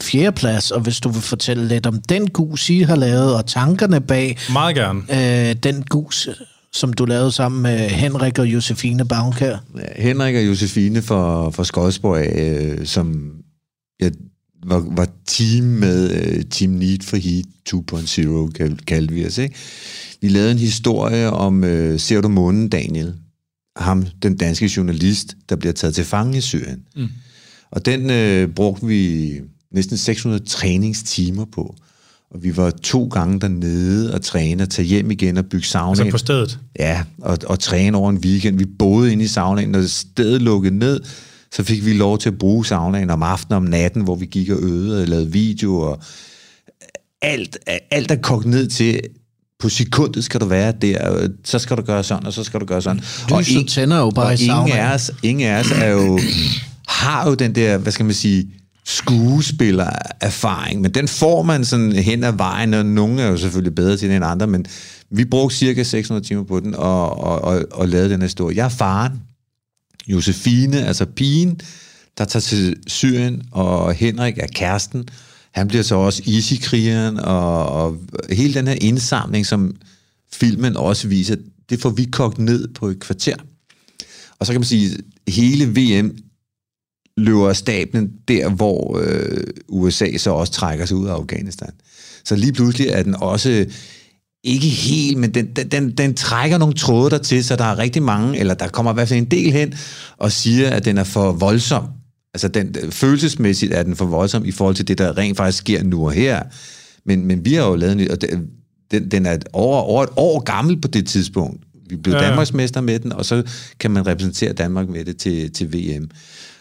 fjerdeplads, og hvis du vil fortælle lidt om den gus, I har lavet, og tankerne bag Meget gerne. øh, den gus, som du lavede sammen med Henrik og Josefine Bavnkær. Ja, Henrik og Josefine fra, fra Skodsborg, øh, som jeg var, var team med øh, Team Need for Heat 2.0, kal- kaldte vi os. Ikke? Vi lavede en historie om, øh, ser du månen, Daniel? Ham, den danske journalist, der bliver taget til fange i Syrien. Mm. Og den øh, brugte vi næsten 600 træningstimer på. Og vi var to gange dernede og træne og tage hjem igen og bygge sauna. Altså på stedet. Ja, og, og træne over en weekend. Vi boede inde i saunaen, når stedet lukkede ned, så fik vi lov til at bruge saunaen om aftenen om natten, hvor vi gik og øvede og lavede video, og alt, alt er kogt ned til, på sekundet skal du være der, så skal du gøre sådan, og så skal du gøre sådan. og Lyset tænder jo bare og i ingen saunaen. af os, ingen af os er jo, har jo den der, hvad skal man sige, skuespillererfaring, men den får man sådan hen ad vejen, og nogle er jo selvfølgelig bedre til det end andre, men vi brugte cirka 600 timer på den, og, og, og, og lavede den her historie. Jeg er faren, Josefine, altså pigen, der tager til Syrien, og Henrik er kæresten. Han bliver så også easy-krigeren, og, og hele den her indsamling, som filmen også viser, det får vi kogt ned på et kvarter. Og så kan man sige, hele VM løber stablen der, hvor øh, USA så også trækker sig ud af Afghanistan. Så lige pludselig er den også ikke helt, men den, den, den, trækker nogle tråde der til, så der er rigtig mange, eller der kommer i hvert fald en del hen, og siger, at den er for voldsom. Altså den, følelsesmæssigt er den for voldsom i forhold til det, der rent faktisk sker nu og her. Men, men vi har jo lavet en, og den, den, er over, over et år gammel på det tidspunkt. Vi blev ja. Danmarksmester med den, og så kan man repræsentere Danmark med det til, til VM.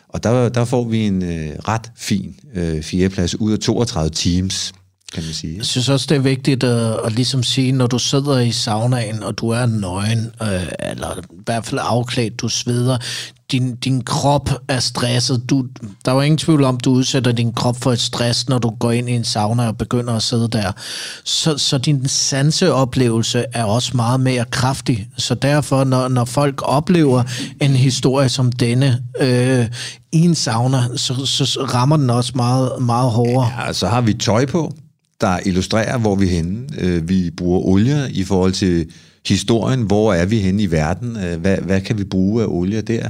Og der, der får vi en øh, ret fin øh, fjerdeplads ud af 32 teams, kan man sige. Jeg synes også, det er vigtigt at, at ligesom sige, når du sidder i saunaen, og du er nøgen, øh, eller i hvert fald afklædt, du sveder, din, din krop er stresset. Du, der er jo ingen tvivl om, du udsætter din krop for et stress, når du går ind i en sauna og begynder at sidde der. Så, så din sanseoplevelse er også meget mere kraftig. Så derfor, når, når folk oplever en historie som denne øh, i en sauna, så, så så rammer den også meget, meget hårdere. Ja, så har vi tøj på, der illustrerer, hvor vi er henne. Øh, Vi bruger olie i forhold til historien. Hvor er vi henne i verden? Øh, Hvad, hvad kan vi bruge af olie der?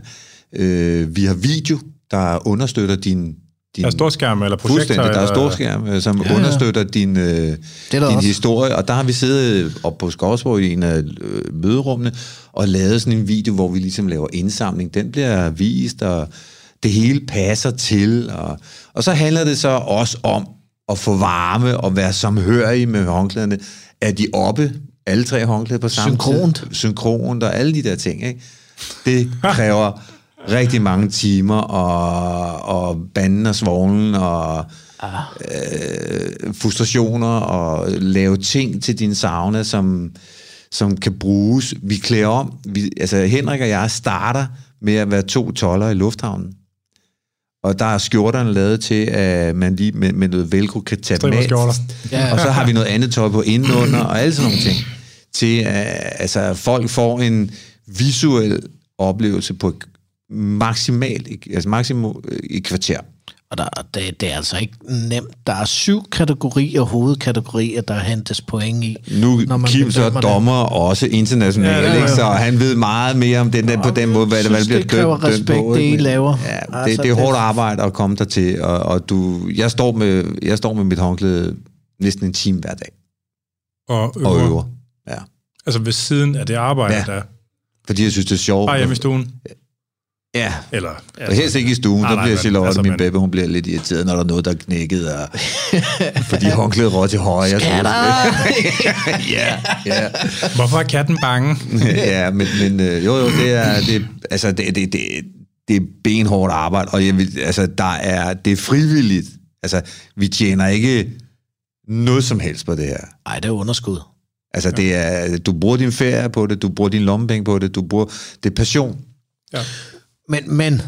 Øh, Vi har video, der understøtter din... din Der er storskærm eller projektor. Fuldstændig. Der er eller- storskærm, øh, som Ja, ja, understøtter din, øh, din også. historie. Og der har vi siddet op på Skovsborg i en af øh, møderummene og lavet sådan en video, hvor vi ligesom laver indsamling. Den bliver vist, og det hele passer til. Og, og så handler det så også om at få varme og være samhørige med håndklæderne. Er de oppe, alle tre håndklæder på samme Synkront. tid? Synkront og alle de der ting. Ikke? Det kræver rigtig mange timer, og, og banden og svoglen, og øh, frustrationer, og lave ting til din sauna, som, som kan bruges. Vi klæder om. Vi, altså Henrik og jeg starter med at være to toller i lufthavnen. Og der er skjorterne lavet til, at man lige med, med noget velcro kan tage dem af. Ja. Og så har vi noget andet tøj på indenunder, og alle sådan nogle ting. Til at altså, folk får en visuel oplevelse på maksimalt, altså maksimum i kvarter. Og der, det, det er altså ikke nemt. Der er syv kategorier, hovedkategorier, der hentes point i. Nu når man Kim så er bedømmer det. dommer også internationalt, Ja, ja, ja, ikke? så han ved meget mere om den der, på den måde, hvad, det, hvad det synes, bliver det kræver dømt, dømt respekt, på. det I laver. Ja, det, Altså, det er det- hårdt arbejde at komme der til, og, og du, jeg, står med, jeg står med mit håndklæde næsten en time hver dag Og øver. og øver. Ja. Altså ved siden af det arbejde, Ja. ja. der Fordi jeg synes, det er sjovt. bare hjemme i stuen. Ja, Eller, og helst ikke i stuen, Nej, der nej, bliver Charlotte, altså, min men- baby, hun bliver lidt irriteret, når der er noget, der er knækket, og, fordi håndklædet røg til højre. Jeg Skatter! ja, ja. hvorfor er katten bange? ja, men, men øh, jo, jo, det er, det, altså, det, det, det, det er benhårdt arbejde, og jeg vil, altså, der er, det er frivilligt. Altså, vi tjener ikke noget som helst på det her. Ej, det er underskud. Altså, det er, du bruger din ferie på det, du bruger din lommepenge på det, du bruger, det er passion, Ja. Men, men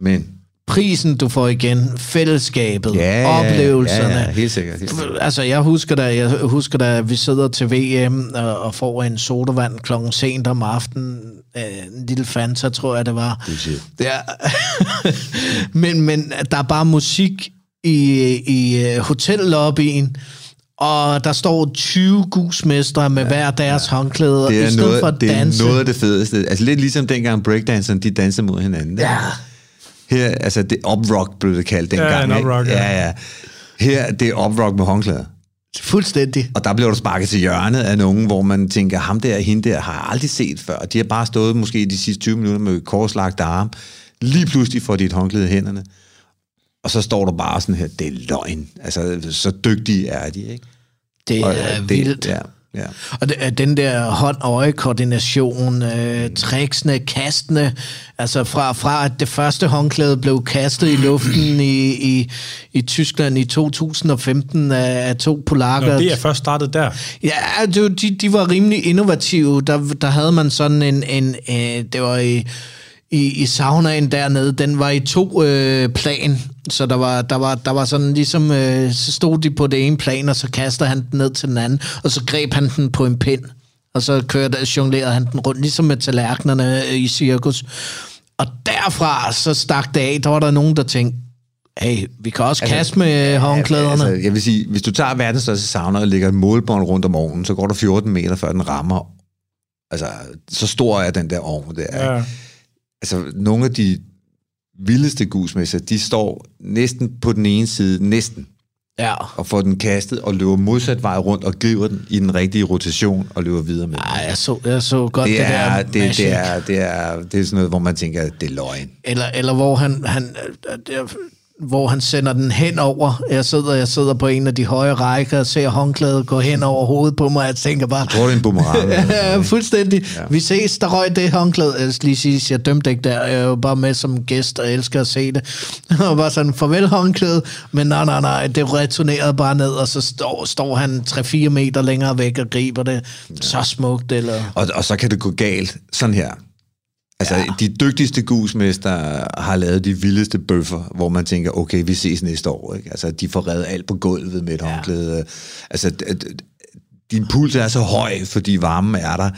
men prisen, du får igen, fællesskabet, ja, oplevelserne. Ja, ja, helt sikkert. Helt sikkert. Altså, jeg husker da, jeg husker da, vi sidder til VM og, og får en sodavand klokken sent om aftenen. Øh, en lille Fanta, tror jeg, det var. Det er. Ja. men, men der er bare musik i, i øh, hotellobbyen, og der står 20 gusmestre med hver deres håndklæder, Det i er, stedet noget, for at det er danse. noget af det fedeste. Altså lidt ligesom dengang breakdancerne, de dansede mod hinanden. Ja. Her, altså det up-rock blev det kaldt dengang. Ja, en ikke? up-rock, ja. ja, ja. Her, det er up-rock med håndklæder. Fuldstændig. Og der blev du sparket til hjørnet af nogen, hvor man tænker, ham der og hende der har jeg aldrig set før. De har bare stået måske de sidste 20 minutter med korslagt arm. Lige pludselig får de et håndklæde i hænderne. Og så står du bare sådan her, det er løgn. Altså, så dygtige er de, ikke? Det Og, er øh, vildt. Ja, ja. Og det, den der hånd-øje-koordination, øh, tricksene, kastene, altså fra, fra at det første håndklæde blev kastet i luften i, i, i Tyskland i 2015 af, af to polakker. Nå, det er først startet der. Ja, det, var- de, de var rimelig innovative. Der, der havde man sådan en... en øh, det var i, i, i saunaen dernede, den var i to øh, plan. Så der var, der, var, der var sådan ligesom... Øh, så stod de på det ene plan, og så kaster han den ned til den anden, og så greb han den på en pind. Og så kørte, jonglerede han den rundt, ligesom med tallerkenerne øh, i cirkus. Og derfra så stak det af. Der var der nogen, der tænkte, hey, vi kan også altså, kaste med håndklæderne. Altså, jeg vil sige, hvis du tager verdens største sauna og lægger et målbånd rundt om ovnen, så går der 14 meter, før den rammer. Altså, så stor er den der ovn der. Ja. Ja. Altså, nogle af de vildeste gusmesser, de står næsten på den ene side, næsten, ja. og får den kastet og løber modsat vej rundt og griber den i den rigtige rotation og løber videre med. Ej, jeg så, jeg så godt det, Det det er, der det, det, Magic. er, det, er, det er sådan noget, hvor man tænker, det er løgn. Eller, eller hvor han, han øh, øh, hvor han sender den hen over. Jeg sidder, jeg sidder på en af de høje rækker og ser håndklædet gå hen over hovedet på mig, og jeg tænker bare, Jeg tror, det er en boomerang. Ja, fuldstændig. Ja. Vi ses, der røg det håndklæde. Jeg skal lige sige, jeg dømte ikke der. Jeg er jo bare med som gæst og elsker at se det. Og bare sådan, farvel håndklæde. Men nej, nej, nej, det returnerede bare ned, og så står, står han 3-4 meter længere væk og griber det. Ja. Så smukt, eller... Og, og så kan det gå galt sådan her. Altså, ja. de dygtigste gusmester har lavet de vildeste bøffer, hvor man tænker, okay, vi ses næste år. Ikke? Altså, de får reddet alt på gulvet med et ja. håndklæde. Altså, din puls er så høj, fordi varmen er der.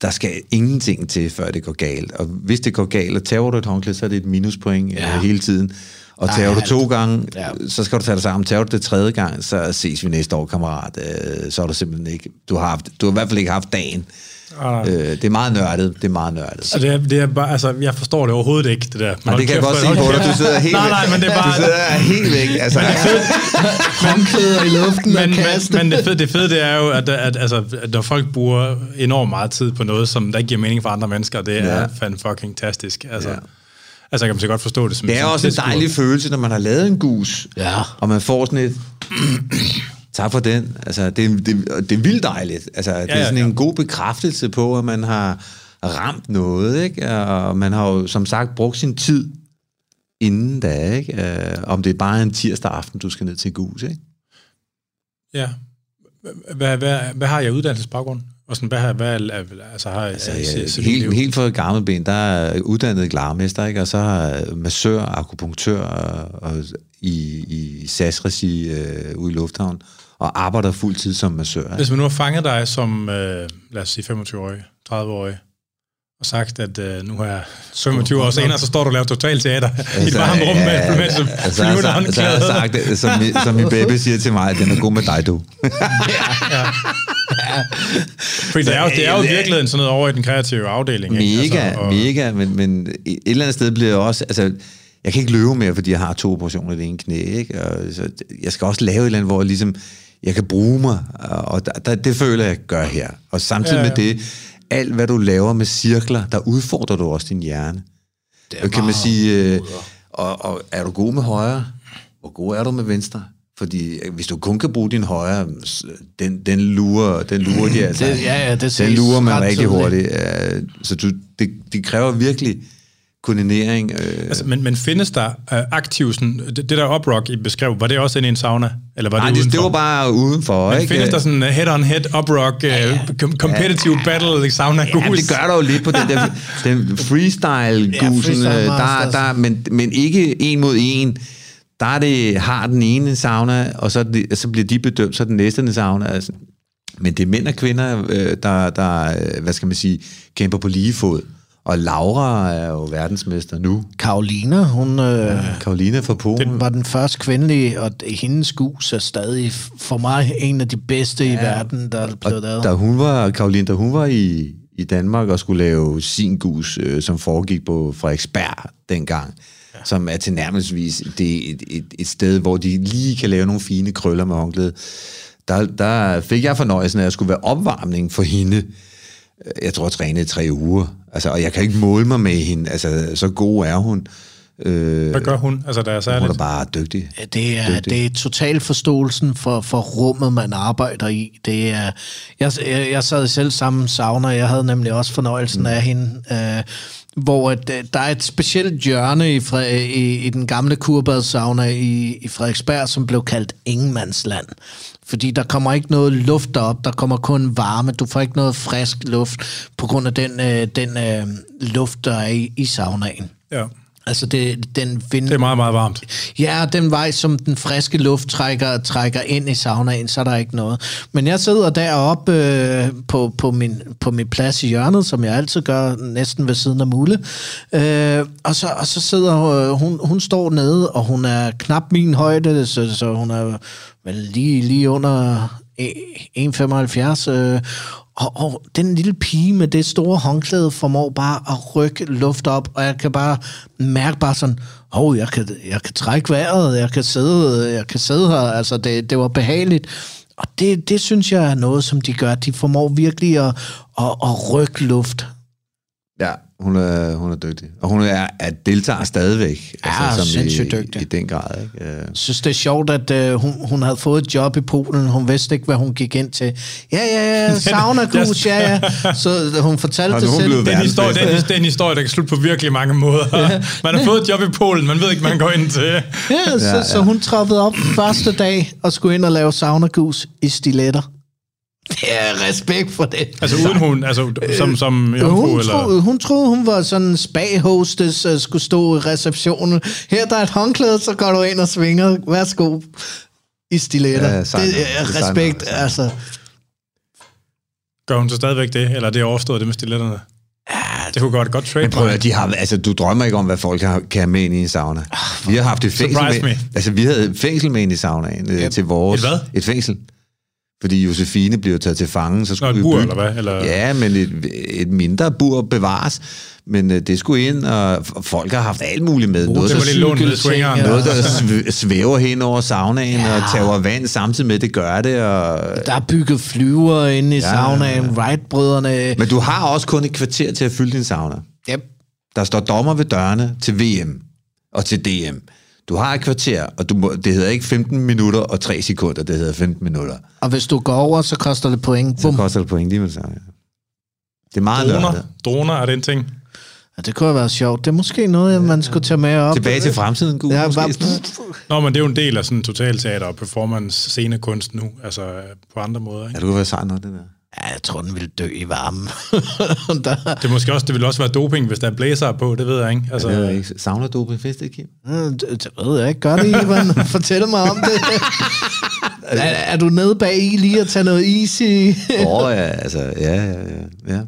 Der skal ingenting til, før det går galt. Og hvis det går galt, og tager du et håndklæde, så er det et minuspoint ja. Ja. hele tiden. Og Ej, tager du alt. to gange, Ja. ja. så skal du tage dig sammen. Tager du det tredje gang, så ses vi næste år, kammerat. Øh, Så er du simpelthen ikke... Du har, haft, du har i hvert fald ikke haft dagen. Ah, Øh, det er meget nørdet. Det er meget nørdet. Og det er, det er bare, altså, jeg forstår det overhovedet ikke, det der. Og det kan jeg godt se på dig. Du sidder helt Nej, væk. nej, men det er bare... Du sidder helt væk. Altså, Håndklæder i luften og men, kaste. men, men det, fede, det fede, det er jo, at, at, altså, at når folk bruger enormt meget tid på noget, som der ikke giver mening for andre mennesker, det er Ja. fandme fucking tastisk. Altså, Ja. altså jeg kan måske godt forstå det som det er som også en dejlig følelse, når man har lavet en gus, Ja. og man får sådan et... Tak for den. Altså, det, det, det er vildt dejligt. Altså, det er ja, sådan ja. en god bekræftelse på, at man har ramt noget, ikke? Og man har jo, som sagt, brugt sin tid inden da, ikke? Øh, om det er bare en tirsdag aften, du skal ned til gus, ikke? Ja. Hvad, hvad, hvad har jeg uddannelsesbaggrund? Og sådan, hvad har, hvad, er- altså, har jeg, Altså, ja, så, helt, helt fra gammel ben, der er uddannet glarmester, ikke? og så har massør, akupunktør og, og i, i SAS-regi øh, ude i Lufthavn, og arbejder fuldtid som massør. Ikke? Hvis man nu har fanget dig som, øh, lad os sige, 25-årig, 30-årig, og sagt, at uh, nu er 25 år senere, så står du og laver totalteater i et varmt rum med, med altså, så, så, så har jeg sagt, som, som min baby siger til mig, at den er god med dig, du. Fordi det er jo, det er jo i virkeligheden sådan noget over i den kreative afdeling. ikke? Mega, Altså, og- mega, men, men et eller andet sted bliver jeg også, altså, jeg kan ikke løbe mere, fordi jeg har to operationer i det ene knæ, ikke? Og så jeg skal også lave et eller andet, hvor jeg ligesom, jeg kan bruge mig, og der, der, det føler jeg, jeg gør her. Og samtidig Ja, ja, med det, alt hvad du laver med cirkler, der udfordrer du også din hjerne. Det Og kan man sige, øh, og, og er du god med højre? Hvor god er du med venstre? Fordi øh, hvis du kun kan bruge din højre, s- den, den lurer, den lurer de altså. Det- ja, ja, det den lurer man rigtig hurtigt. Øh, Så du, det, det kræver virkelig koordinering. øh, Altså, men, men findes der uh, aktiv, sådan, det, det der uprock, I beskrev, var det også inde i en sauna? Eller var Nej, det, det, det udenfor? var bare udenfor. Men ikke? findes der sådan uh, head-on-head uprock, uh, com- competitive battle, sauna Ja, gus? det gør der jo lidt på den der den freestyle-gusen, freestyle ja, der, masters. der, men, men ikke en mod en. Der er det, har den ene sauna, og så, det, så bliver de bedømt, så den næste en sauna. Altså. Men det er mænd og kvinder, øh, der, der, øh, hvad skal man sige, kæmper på lige fod. Og Laura er jo verdensmester nu. Karoline, hun øh, Karolina fra Polen. var den første kvindelige, og hendes gus er stadig for mig en af de bedste ja. i verden, der er blevet lavet. Da hun var, Karoline, da hun var i, i Danmark og skulle lave sin gus, øh, som foregik på Frederiksberg dengang, ja. som er tilnærmelsesvis det, et, et, et sted, hvor de lige kan lave nogle fine krøller med håndklæde, der, der fik jeg fornøjelsen af, at jeg skulle være opvarmning for hende. Jeg tror, jeg trænede i tre uger. Altså, og jeg kan ikke måle mig med hende. Altså, så god er hun. Øh, Hvad gør hun? Altså, der er hun særligt. er bare dygtig. Ja, det er, det er total forståelsen for, for rummet, man arbejder i. Det er, jeg, jeg, jeg sad selv sammen sauna, jeg havde nemlig også fornøjelsen mm. af hende, øh, hvor at, øh, der er et specielt hjørne i, Fre- i, i den gamle kurbadssauna i, i Frederiksberg, som blev kaldt Ingenmandsland. Fordi der kommer ikke noget luft op, der kommer kun varme, du får ikke noget frisk luft på grund af den, øh, den øh, luft, der er i, i saunaen. Ja. Altså det, den vind, Det er meget, meget varmt. Ja, den vej, som den friske luft trækker, trækker ind i saunaen, så er der ikke noget. Men jeg sidder deroppe øh, på, på, min, på min plads i hjørnet, som jeg altid gør, næsten ved siden af Mulle. Øh, og, så, og så sidder øh, hun, hun står nede, og hun er knap min højde, så, så hun er vel lige, lige under e, 1,75. Øh, og, og den lille pige med det store håndklæde formår bare at rykke luft op, og jeg kan bare mærke bare sådan, åh, oh, jeg, kan, jeg kan trække vejret, jeg kan sidde, jeg kan sidde her, altså det, det var behageligt. Og det, det synes jeg er noget, som de gør. De formår virkelig at, at, at rykke luft. Ja, hun er, hun er dygtig. Og hun er, er deltager stadigvæk. Ja, som sindssygt i, dygtig. I den grad, ikke? Øh, Jeg synes, det er sjovt, at øh, hun, hun havde fået et job i Polen. Hun vidste ikke, hvad hun gik ind til. Ja, ja, ja, sauna-gus, ja, ja. Så hun fortalte det selv. blevet Det en Verdens historie, det, er, en- det er en historie, der kan slutte på virkelig mange måder. Man har fået et job i Polen, man ved ikke, hvad man går ind til. Ja, så, Ja, ja, ja. så hun troppede op første dag og skulle ind og lave saunagus i stiletter. Det er respekt for det. Altså uden hun, altså som, som Øh, jomfru, hun, eller... troede, hun troede, hun var sådan en spa-hostess, uh, skulle stå i receptionen. Her der er et håndklæde, så går du ind og svinger. Værsgo. I stiletter. Ja, Ja, det er respekt, er sejt altså. Gør hun så stadigvæk det, eller er det overstået det med stiletterne? Det kunne godt godt trade Men prøv at, de har, altså, du drømmer ikke om, hvad folk har, kan have med ind i en sauna. Vi har haft et fængsel Surprise med, me. altså, vi havde et fængsel med ind i saunaen øh, til vores... Et hvad? Et fængsel. Fordi Josefine blev taget til fange, så Nå, skulle et vi bur, bygge... eller hvad? Eller... Ja, men et, et mindre bur bevares. Men øh, det skulle ind, og folk har haft alt muligt med. Noget, det var der, lidt lånt med swingeren. noget, der sv- svæver hen over saunaen Ja. og tager vand samtidig med, det gør det. Og, Der er bygget flyver inde i Ja, ja, saunaen, Wright-brødrene. men du har også kun et kvarter til at fylde din sauna. Yep. Der står dommer ved dørene til VM og til DM. Du har et kvarter, og du må, det hedder ikke 15 minutter og 3 sekunder, det hedder 15 minutter. Og hvis du går over, så koster det point. Så Bum. koster det point lige med det samme. Det er meget Droner, lørdag. droner er det en ting. Ja, det kunne have været sjovt. Det er måske noget, man skulle tage med op. Tilbage til fremtiden, Gud, Ja, bare, Nå, men det er jo en del af sådan totalteater og performance scenekunst nu, altså på andre måder. Ja, Ikke? det kunne være sejt nok, det der. Ja, jeg tror, den ville dø i varmen. der, Det, måske også, det vil også være doping, hvis der er blæser på, det ved jeg ikke. Altså, Det er ikke. Savner doping findes det, Kim? det, det ved jeg ikke. Gør det, Ivan. Fortæl mig om det. er, er du nede bag i lige at tage noget easy? Åh, oh, ja, altså, ja, ja, ja.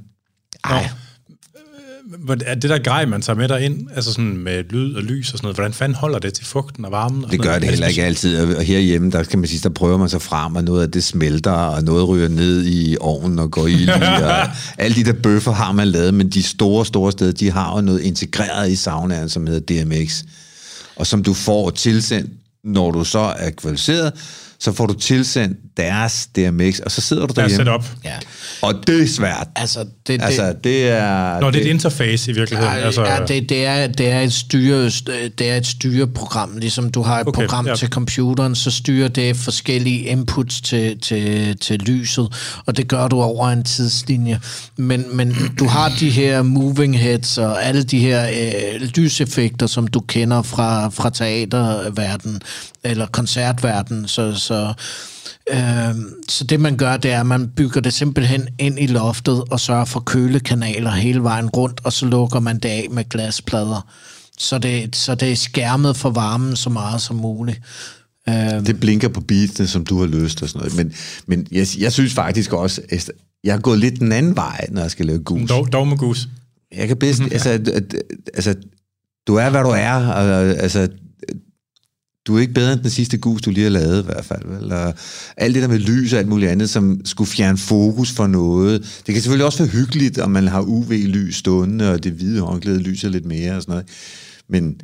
Er det der grej, man tager med dig ind, altså sådan med lyd og lys og sådan noget, hvordan fanden holder det til fugten og varmen? Og Det gør noget? det Er heller ikke altid, og herhjemme, der kan man sige, der prøver man sig frem, og noget af det smelter, og noget ryger ned i ovnen og går i, og alle de der bøffer har man lavet, men de store, store steder, de har jo noget integreret i saunaen, som hedder DMX, og som du får tilsendt, når du så er kvalificeret, så får du tilsendt deres DMX, og så sidder du Der er derhjemme. setup. Ja. Og det er svært. Altså, det, Altså, det er... Nå, det er et interface i virkeligheden. Ja, altså, ja det, det, er, det, er et styre, det er et styreprogram. Ligesom du har et Okay, program ja. til computeren, så styrer det forskellige inputs til, til, til lyset, og det gør du over en tidslinje. Men, men du har de her moving heads og alle de her øh, lyseffekter, som du kender fra, fra teaterverden eller koncertverden. Så, så Øh, så det man gør, det er, at man bygger det simpelthen ind i loftet og sørger for kølekanaler hele vejen rundt, og så lukker man det af med glasplader. Så det, så det er skærmet for varmen så meget som muligt. Øh, Det blinker på beatene, som du har lyst og sådan noget. Men, men jeg, jeg synes faktisk også, at jeg har gået lidt den anden vej, når jeg skal lave gus. dog, dog med gus. Jeg kan bedst, altså, at, at, altså, du er, hvad du er, og, altså, du er ikke bedre end den sidste gus, du lige har lavet i hvert fald. Vel? Og alt det der med lys og alt muligt andet, som skulle fjerne fokus for noget. Det kan selvfølgelig også være hyggeligt, om man har UV-lys stående, og det hvide håndklæde lyser lidt mere og sådan noget. Men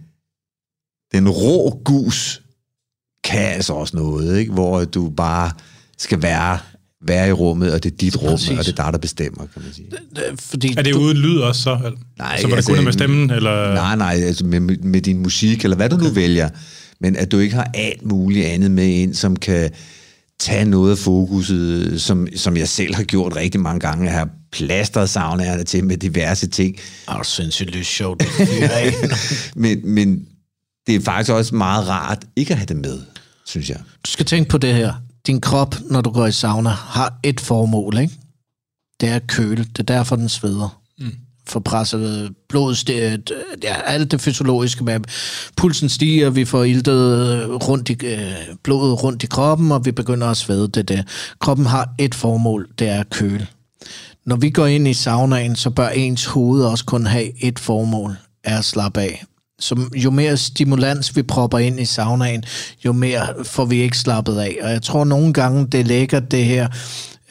den rå gus kan altså også noget, ikke? hvor du bare skal være, være i rummet, og det er dit rum, Præcis. og det er dig, der bestemmer, kan man sige. fordi Er det du, uden lyd også så? Nej, så var det altså, kun er med stemmen? Eller? Nej, nej, altså med, med din musik, eller hvad du okay. nu vælger. Men at du ikke har alt muligt andet med ind, som kan tage noget af fokuset, som, som jeg selv har gjort rigtig mange gange. Jeg har plastret saunaerne til med diverse ting. er du sindssygt lysshow, det. Men, men det er faktisk også meget rart ikke at have det med, synes jeg. Du skal tænke på det her. Din krop, når du går i sauna, har et formål, ikke? Det er at køle. Det er derfor, den sveder. Mm. For presset blodet, det, ja, alt det fysiologiske med, pulsen stiger, vi får iltet rundt i, øh, blodet rundt i kroppen, og vi begynder at svede det der. Kroppen har et formål, det er at køle. Når vi går ind i saunaen, så bør ens hoved også kun have et formål, er at slappe af. Så jo mere stimulans vi propper ind i saunaen, jo mere får vi ikke slappet af. Og jeg tror nogle gange, det lægger det her,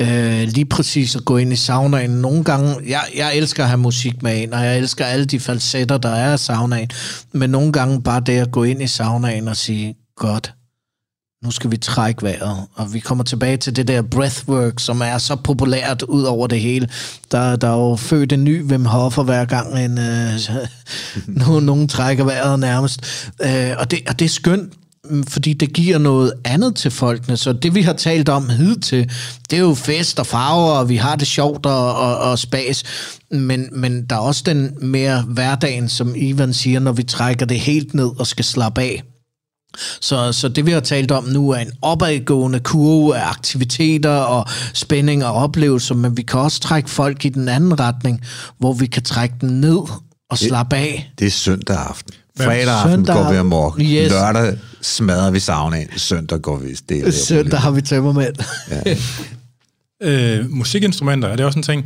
øh, lige præcis at gå ind i saunaen. Nogle gange, jeg, jeg elsker at have musik med ind, og jeg elsker alle de falsetter, der er i saunaen. Men nogle gange bare det at gå ind i saunaen og sige, godt, nu skal vi trække vejret, og vi kommer tilbage til det der breathwork, som er så populært ud over det hele. Der, der er jo født en ny Wim Hofer hver gang, en, øh, nogen, nogen trækker vejret nærmest. Øh, og, det, og det er skønt, fordi det giver noget andet til folkene. Så det, vi har talt om hidtil, det er jo fest og farver, og vi har det sjovt og, og, og spas. Men, men der er også den mere hverdagen, som Ivan siger, når vi trækker det helt ned og skal slappe af. Så, så det vi har talt om nu er en opadgående kurve af aktiviteter og spænding og oplevelser, men vi kan også trække folk i den anden retning, hvor vi kan trække dem ned og slappe af. Det er søndag aften. Fredag aften Søndag- går vi amok. Yes. Lørdag smadrer vi saunaen. Søndag går vi stille. Søndag har vi tømmermænd. Øh, musikinstrumenter, er det også en ting?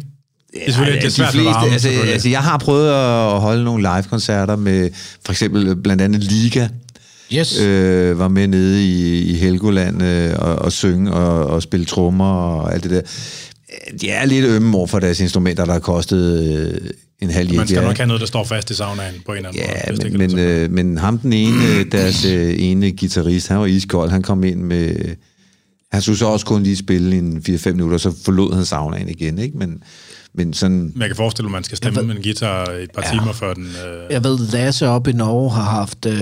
Det er det er de svært med fleste, varmen, altså, altså, jeg har prøvet at holde nogle live-koncerter med for eksempel blandt andet Liga, Yes. øh, var med nede i, i Helgoland øh, og, og synge og, og spille trommer og alt det der. De er lidt ømme over for deres instrumenter, der har kostet øh, en halv Man skal ja. nok have noget, der står fast i saunaen på en eller anden Ja, måde. det men, men, øh, men ham den ene, øh, deres øh, ene guitarist, han var iskold, han kom ind med... Han skulle så også kun lige spille en 4-5 minutter, så forlod han saunaen igen, ikke? Men, men sådan... Jeg kan forestille at man skal stemme med en guitar et par Ja. timer før den... Øh, Jeg ved, Lasse op i Norge har haft øh,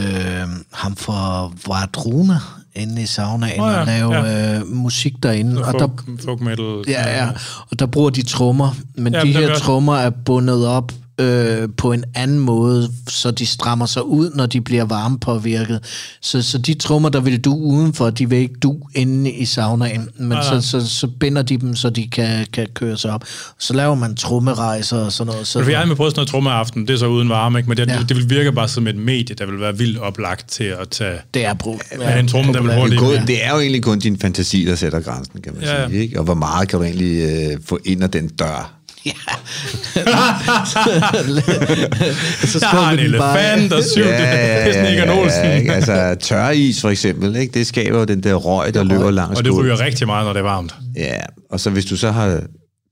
ham fra Vardruna inde i saunaen Nå ja, og lave ja. øh, musik derinde. Og der, folk, folk metal. Ja, ja. Og der bruger de trommer, men Ja, de her trommer er bundet op øh, på en anden måde, så de strammer sig ud, når de bliver varmepåvirket. Så, så de trommer, der vil du udenfor, de vil ikke du inde i saunaen, men Nej, så, nej. så, så binder de dem, så de kan, kan køre sig op. Så laver man trommerejser og sådan noget. Så, jeg har med prøvet sådan noget trommeaften, det er så uden varme, ikke? men det, Ja. ja. det vil virke bare som et medie, der vil være vildt oplagt til at tage... det er brug. Ja, en tromme, der vil Det er, hurtigt... kun, Ja. det er jo egentlig kun din fantasi, der sætter grænsen, kan man Ja, ja. sige. Ikke? Og hvor meget kan du egentlig øh, få ind ad den dør? Ja. så jeg har en elefant og syv ja, ja, ja, ja, Olsen. Ja, ikke? altså tør is for eksempel, ikke? det skaber jo den der røg, der løber langs Og det ryger rigtig meget, når det er varmt. Ja, og så hvis du så har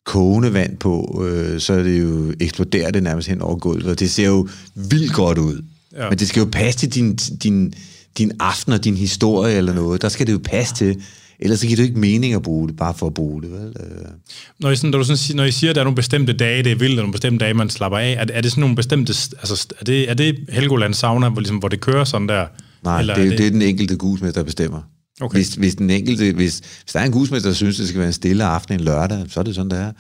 kogende vand på, øh, så er det jo, eksploderer det nærmest hen over gulvet, og det ser jo vildt godt ud. Ja. Men det skal jo passe til din, din, din aften og din historie eller noget. Der skal det jo passe til. Ellers så giver det ikke mening at bruge det, bare for at bruge det. Vel? Øh. Når, I sådan, når, du sådan, når I siger, at der er nogle bestemte dage, det er vildt, og nogle bestemte dage, man slapper af, er, er det sådan nogle bestemte... Altså, er det, er det Helgoland sauna, hvor, ligesom, hvor det kører sådan der? Nej, eller det, er, det... det er den enkelte gusmester, der bestemmer. Okay. Hvis, hvis, den enkelte, hvis, hvis der er en gusmester, der synes, det skal være en stille aften en lørdag, så er det sådan, det er.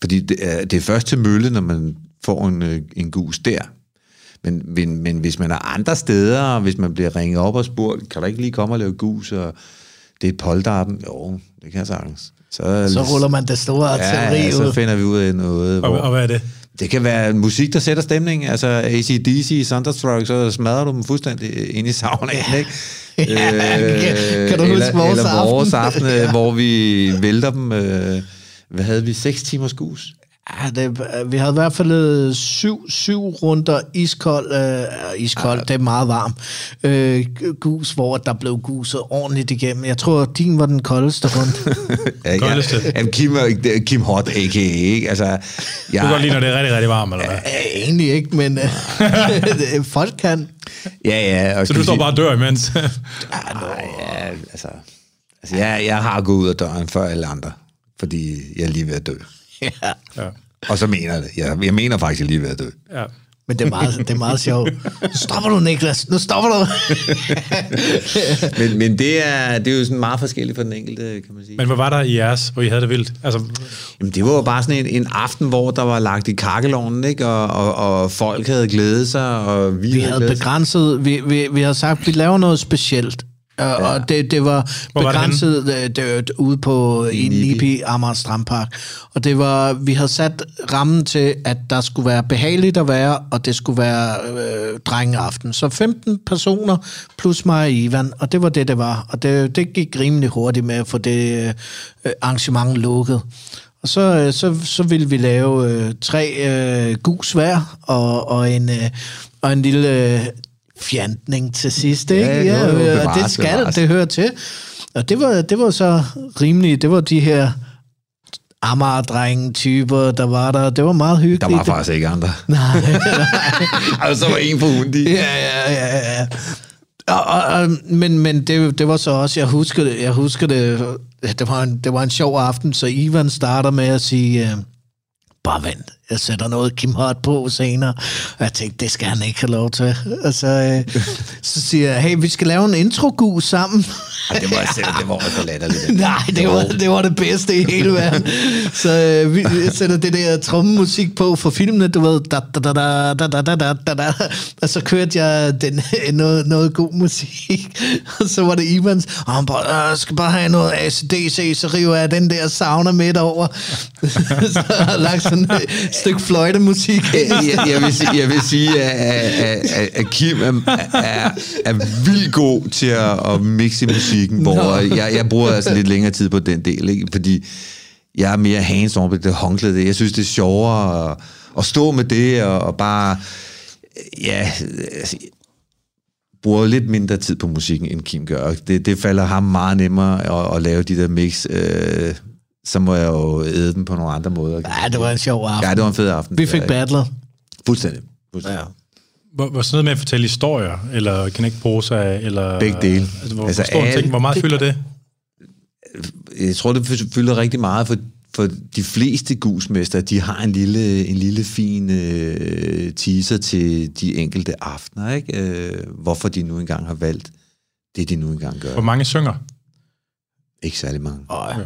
Fordi det er, det er først til mølle, når man får en, øh, en gus der. Men, men, men hvis man er andre steder, hvis man bliver ringet op og spurgt, kan du ikke lige komme og lave gus, og det er et polterappen? Jo, det kan jeg sagtens. Så, så ruller man det store artilleri ja, ja, så finder vi ud af noget. Og, hvor, og hvad er det? Det kan være musik, der sætter stemning. Altså ACDC, Thunderstruck, så smadrer du dem fuldstændig ind i saunaen, ikke? ja, øh, kan, kan du huske eller, vores eller vores aften, aften ja. hvor vi vælter dem. Øh, hvad havde vi? 6 timers gus? Ja, det, vi havde i hvert fald øh, syv, syv runder iskold, øh, iskold, ja. det er meget varmt, øh, gus, hvor der blev guset ordentligt igennem. Jeg tror, din var den koldeste runde. ja, koldeste. Ja, Kim, Kim Hot, a.k.a. Ikke? Altså, jeg, du kan godt lide, når det er rigtig, rigtig varmt, eller hvad? Ja, egentlig ikke, men øh, folk kan. Ja, ja. Og Så du står bare og dør imens? ja, nej, ja, altså, altså jeg, jeg har gået ud af døren før alle andre, fordi jeg er lige ved at dø. Ja. ja. Og så mener jeg det. Jeg, jeg mener faktisk, at jeg lige ved at dø. Ja. Men det er meget, det er meget sjovt. Nu stopper du, Niklas. Nu stopper du. men, men det, er, det er jo sådan meget forskelligt for den enkelte, kan man sige. Men hvad var der i jeres, hvor I havde det vildt? Altså... Jamen, det var jo bare sådan en, en aften, hvor der var lagt i kakkelovnen, ikke? Og, og, og folk havde glædet sig, og vi, vi havde, havde begrænset... Vi, vi, vi havde sagt, at vi laver noget specielt. Ja. Og det, det var Hvor begrænset var det, det, ude på i Nipi, Amager Strandpark. Og det var, vi havde sat rammen til, at der skulle være behageligt at være, og det skulle være øh, drengeaften. Så 15 personer plus mig og Ivan, og det var det, det var. Og det, det gik rimelig hurtigt med at få det øh, arrangement lukket. Og så, øh, så, så ville vi lave øh, tre øh, gus hver, og, og en... Øh, og en lille øh, fjantning til sidst, ikke? Ja, ja, jo, jo, det skal, bevares. det hører til. Og det var, det var så rimeligt, det var de her Amager-drenge-typer, der var der. Det var meget hyggeligt. Der var faktisk ikke andre. Nej. nej. altså, så var en på hundi. Ja, ja, ja, ja. Og, og, og, men men det, det var så også, jeg husker det, jeg husker det, det var en, det var en sjov aften, så Ivan starter med at sige, øh, bare vent, jeg sætter noget Kim Hart på senere. Og jeg tænkte, det skal han ikke have lov til. Og så, øh, så siger jeg, hey, vi skal lave en intro sammen. Det var jeg det var så latterligt. Nej, det var, det var det bedste i hele verden. Så øh, vi sætter det der trommemusik på for filmene, du ved, da, da, da, da, da, da, da, da, da, og så kørte jeg den, noget, noget god musik. Og så var det Ivans, og han bare, jeg skal bare have noget ACDC, så river jeg den der sauna midt over. så har lagt sådan et stykke fløjtemusik. jeg, jeg, vil sige, jeg vil sige, at, at, at Kim er, er, er vildt god til at, at mixe musik musikken, hvor no. jeg, jeg bruger altså lidt længere tid på den del, ikke? fordi jeg er mere hands on på det håndklæde. Jeg synes, det er sjovere at, at stå med det og, og bare, ja, altså, bruger lidt mindre tid på musikken, end Kim gør. Det, det falder ham meget nemmere at, at lave de der mix. Øh, så må jeg jo æde dem på nogle andre måder. Ja, det var en sjov aften. Ja, det var en fed aften. Vi fik battler. Fuldstændig. Fuldstændig. Ja. Hvor, hvor sådan noget med at fortælle historier, eller kan ikke bruge sig, eller... Begge dele. Altså, hvor, altså, hvor, alle, ting, hvor meget det, fylder det? Jeg tror, det fylder rigtig meget, for, for de fleste gusmester, de har en lille, en lille fin uh, teaser til de enkelte aftener, ikke? Uh, hvorfor de nu engang har valgt det, de nu engang gør. Hvor mange synger? Ikke særlig mange. Åh, oh, ja.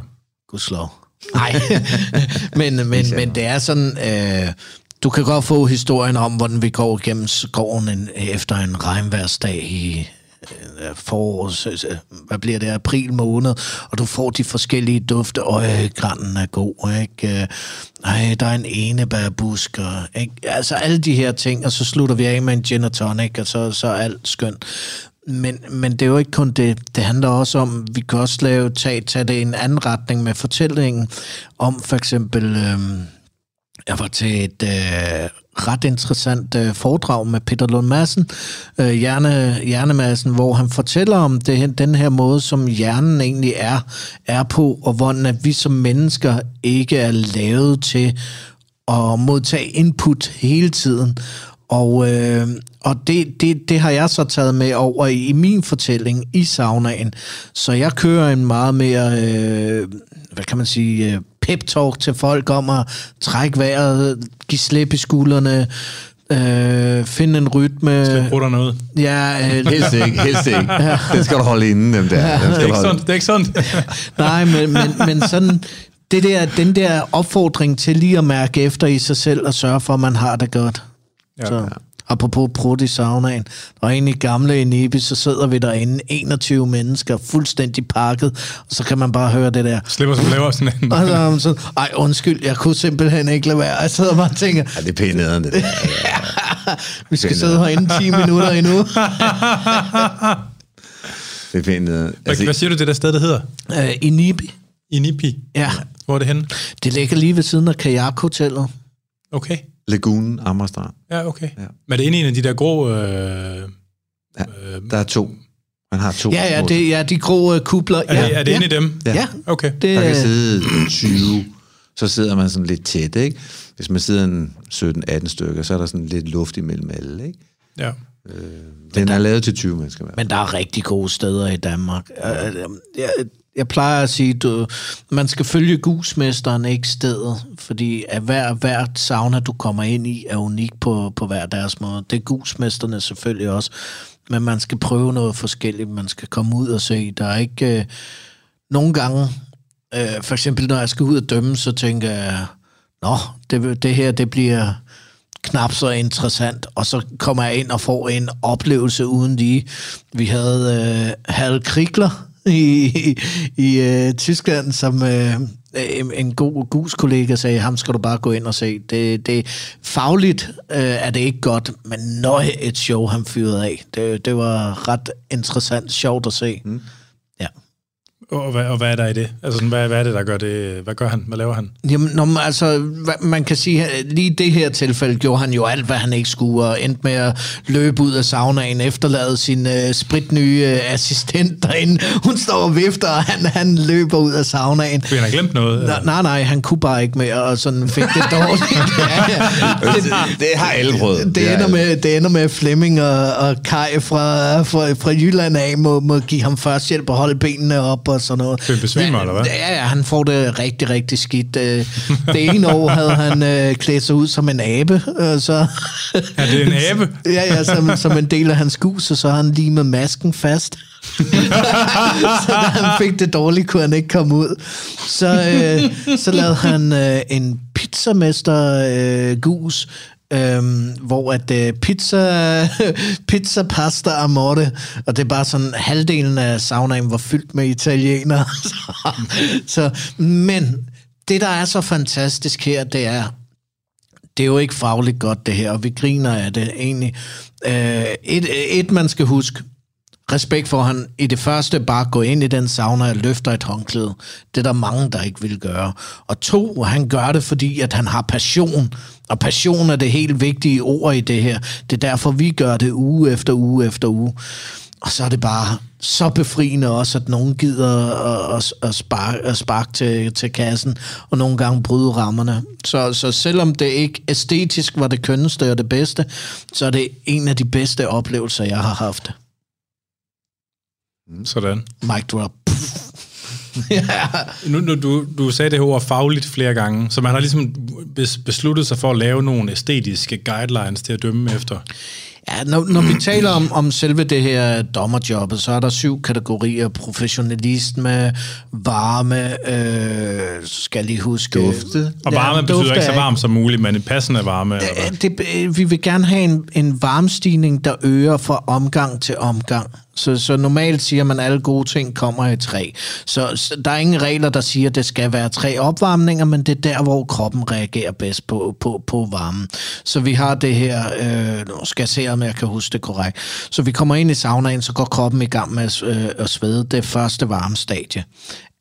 Gudslov. Nej, men, men, men det er sådan... Uh, du kan godt få historien om, hvordan vi går gennem skoven en, efter en regnværsdag i øh, forårs, øh, hvad bliver det, april måned, og du får de forskellige dufte, og øh, granen er god, ikke? Øh, Nej, der er en enebærbusk, og, ikke? altså alle de her ting, og så slutter vi af med en gin og tonic, og så, så er alt skønt. Men, men det er jo ikke kun det. Det handler også om, vi kan også lave, tage, tage det i en anden retning med fortællingen om for eksempel... Øh, jeg var til et øh, ret interessant øh, foredrag med Peter Lund Madsen, øh, hjerne, hjernemassen, hvor han fortæller om det, den her måde, som hjernen egentlig er, er på, og hvordan at vi som mennesker ikke er lavet til at modtage input hele tiden. Og, øh, og det, det, det har jeg så taget med over i, i min fortælling i saunaen. Så jeg kører en meget mere, øh, hvad kan man sige, øh, pep-talk til folk om at trække vejret, give slip i skuldrene, øh, finde en rytme. Slip brutterne ud. Ja, øh, Helst ikke, helst ikke. Ja. Den skal du holde inden, dem der. Den Det er skal ikke holde. sundt. Det er ikke sundt. Nej, men, men, men sådan, det der, den der opfordring til lige at mærke efter i sig selv og sørge for, at man har det godt. Ja. Så, apropos prut i saunaen, og egentlig gamle i Nibi, så sidder vi derinde, 21 mennesker, fuldstændig pakket, og så kan man bare høre det der. Slipper som laver sådan en... Og så er man sådan, ej undskyld, jeg kunne simpelthen ikke lade være. Jeg sidder bare og tænker, Ja, det er pænt nederen, det der. vi skal sidde herinde 10 minutter endnu. Det er pænt nederen. Hvad, hvad siger du, det der sted, der hedder? Øh, I Nibi, I Nipi? ja. Hvor er det henne? Det ligger lige ved siden af kajakhotellet. Okay. Lagunen, Amagerstrand. Ja, okay. Ja. Men er det inde i en af de der grå... Øh, Ja, der er to. Man har to. Ja, ja, det, ja de grå øh, kubler. er, ja, det, er det ja. inde i dem? Ja. ja. Okay. Det, Der kan øh, sidde 20, så sidder man sådan lidt tæt, ikke? Hvis man sidder en 17-18 stykker, så er der sådan lidt luft imellem alle, ikke? Ja. Den er lavet til 20 mennesker. Men der er rigtig gode steder i Danmark. Øh, Jeg, jeg plejer at sige, du, man skal følge gusmesteren, ikke stedet, fordi at hver, hver sauna, du kommer ind i, er unik på, på hver deres måde. Det er gusmesterne selvfølgelig også, men man skal prøve noget forskelligt. Man skal komme ud og se. Der er ikke... Øh, nogle gange, øh, for eksempel når jeg skal ud og dømme, så tænker jeg, nå, det, det her, det bliver knap så interessant, og så kommer jeg ind og får en oplevelse uden lige. Vi havde øh, Hal Krigler i, i, øh, Tyskland, som øh, en, en god gus-kollega sagde, ham skal du bare gå ind og se. Det, det fagligt øh, er det ikke godt, men nøj et show, han fyrede af. Det, det var ret interessant, sjovt at se. Mm. Og hvad, og hvad er der i det? Altså, sådan, hvad, hvad er det, der gør det? Hvad gør han? Hvad laver han? Jamen, når man, altså, man kan sige, at lige i det her tilfælde gjorde han jo alt, hvad han ikke skulle, og endte med at løbe ud af saunaen, efterlade sin øh, spritnye øh, assistent derinde. Hun står og vifter, og han, han løber ud af saunaen. Fordi han har glemt noget? Nej, nej, nej, han kunne bare ikke mere, og sådan fik det dårligt. ja, ja. Det, det har alle prøvet. Det har ender, med, det ender med, at Flemming og, og Kai fra, fra, fra Jylland af må, må give ham førstehjælp og holde benene op og sådan noget. Det besvimer, eller hvad? Ja, ja, han får det rigtig, rigtig skidt. Øh, Det ene år havde han øh, klædt sig ud som en abe, og så... Er det en abe? ja, ja, som, som en del af hans gus, og så har han limet masken fast. så da han fik det dårligt, kunne han ikke komme ud. Så, øh, så lavede han øh, en pizzamester øh, gus, Øhm, hvor at øh, pizza, pizza pasta amore, og det er bare sådan, halvdelen af saunaen var fyldt med italienere. så, så, men det, der er så fantastisk her, det er, det er jo ikke fagligt godt det her, og vi griner af det egentlig. Øh, et, et, man skal huske, respekt for, at han i det første bare går ind i den sauna og løfter et håndklæde. Det er der mange, der ikke vil gøre. Og to, han gør det, fordi at han har passion. Og passion er det helt vigtige ord i det her. Det er derfor, vi gør det uge efter uge efter uge. Og så er det bare så befriende også, at nogen gider at, at, at sparke, at sparke til, til kassen, og nogle gange bryde rammerne. Så, så selvom det ikke æstetisk var det kønneste og det bedste, så er det en af de bedste oplevelser, jeg har haft. Sådan. Mic drop. ja. Nu, nu, du, du sagde det her ord fagligt flere gange, så man har ligesom bes- besluttet sig for at lave nogle æstetiske guidelines til at dømme efter. Ja, når, når vi taler om, om selve det her dommerjobbet, så er der syv kategorier. Professionalisme, varme, øh, skal lige huske... Dufte. Og varme Ja, betyder ikke så varmt som muligt, men en passende varme. Eller Ja, hvad? det, øh, vi vil gerne have en, en varmstigning, der øger fra omgang til omgang. Så, så normalt siger man, at alle gode ting kommer i tre. Så, så der er ingen regler, der siger, at det skal være tre opvarmninger, men det er der, hvor kroppen reagerer bedst på, på, på varmen. Så vi har det her, øh, nu skal jeg se, om jeg kan huske det korrekt. Så vi kommer ind i saunaen, så går kroppen i gang med at, øh, at svede. Det første varme stadie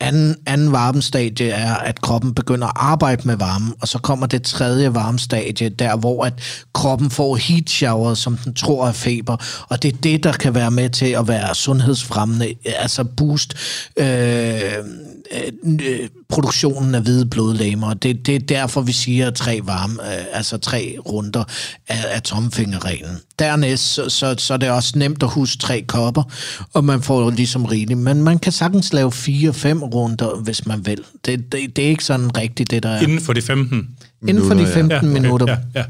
anden, anden varmestadie er, at kroppen begynder at arbejde med varme, og så kommer det tredje varmestadie, der hvor at kroppen får heat shower, som den tror er feber, og det er det, der kan være med til at være sundhedsfremmende, altså boost øh, øh, produktionen af hvide blodlegemer. Det, det er derfor, vi siger tre varme, øh, altså tre runder af, af tomfingerreglen. Dernæst, så, så, så er det også nemt at huske tre kopper, og man får ligesom rigeligt. Men man kan sagtens lave fire-fem runder, hvis man vil. Det, det, det er ikke sådan rigtigt, det der er. Inden for de 15 Inden for de 15 ja, okay, minutter. Ja, ja.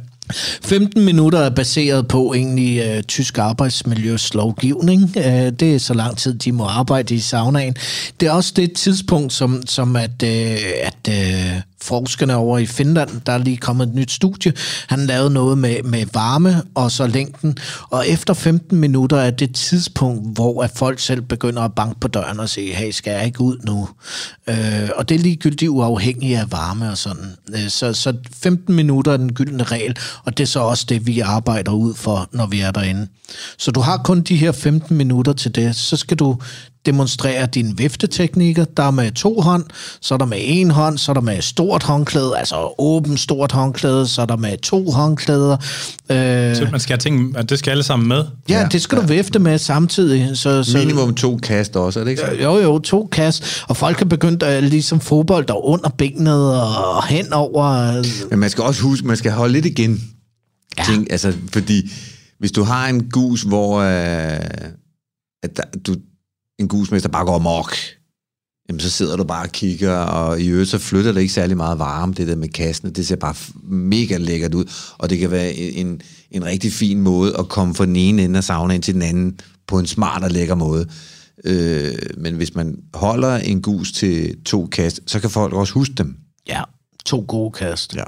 15 minutter er baseret på egentlig øh, tysk arbejdsmiljøslovgivning. Øh, det er så lang tid, de må arbejde i saunaen. Det er også det tidspunkt, som, som at, øh, at øh, forskerne over i Finland, der er lige kommet et nyt studie, han lavede noget med, med varme og så længden, og efter 15 minutter er det tidspunkt, hvor at folk selv begynder at banke på døren og sige, hey, skal jeg ikke ud nu? Øh, og det er ligegyldigt uafhængigt af varme og sådan. Øh, så, så 15 minutter er den gyldne regel, og det er så også det, vi arbejder ud for, når vi er derinde. Så du har kun de her 15 minutter til det, så skal du demonstrere dine vifteteknikker. Der er med to hånd, så er der med en hånd, så er der med stort håndklæde, altså åben stort håndklæde, så er der med to håndklæder. Øh, Så man skal have ting, at det skal alle sammen med. ja, Ja, det skal du vifte med samtidig. Så, så, Minimum to kast også, er det ikke så? Jo, jo, to kast, og folk er begyndt at ligesom fodbold der under benet og hen over. Men man skal også huske, man skal holde lidt igen. Ja. Ting, altså, fordi hvis du har en gus, hvor øh, at der, du, en gusmester bare går mok, jamen så sidder du bare og kigger, og i øvrigt så flytter det ikke særlig meget varme, det der med kassene. Det ser bare mega lækkert ud, og det kan være en, en rigtig fin måde at komme fra den ene ende af saunaen til den anden på en smart og lækker måde. Øh, men hvis man holder en gus til to kast, så kan folk også huske dem. Ja, to gode kast. Ja.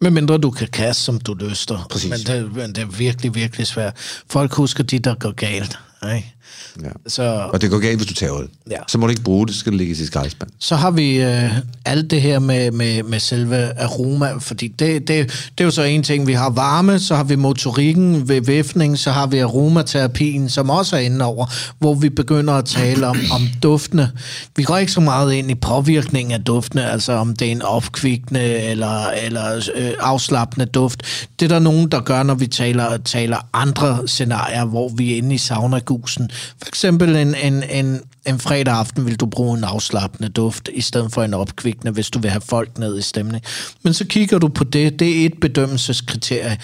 Med mindre du kan kaste, som du lyster. Præcis. Men det, men det er virkelig, virkelig svært. Folk husker de, der går galt. Ikke? Ja. Så, Og det går galt, hvis du tager det. Ja. Så må du ikke bruge det, så skal det ligge i sit skraldespand. så har vi øh, alt det her med, med, med selve aroma, fordi det, det, det er jo så en ting. Vi har varme, så har vi motorikken ved væfning, så har vi aromaterapien, som også er inde over, hvor vi begynder at tale om, om duftene. Vi går ikke så meget ind i påvirkningen af duftene, altså om det er en opkvikkende eller, eller øh, afslappende duft. Det er der nogen, der gør, når vi taler, taler andre scenarier, hvor vi er inde i saunagusen. For eksempel en, en, en, en fredag aften vil du bruge en afslappende duft, i stedet for en opkvikkende, hvis du vil have folk ned i stemning. Men så kigger du på det, det er et bedømmelseskriterie.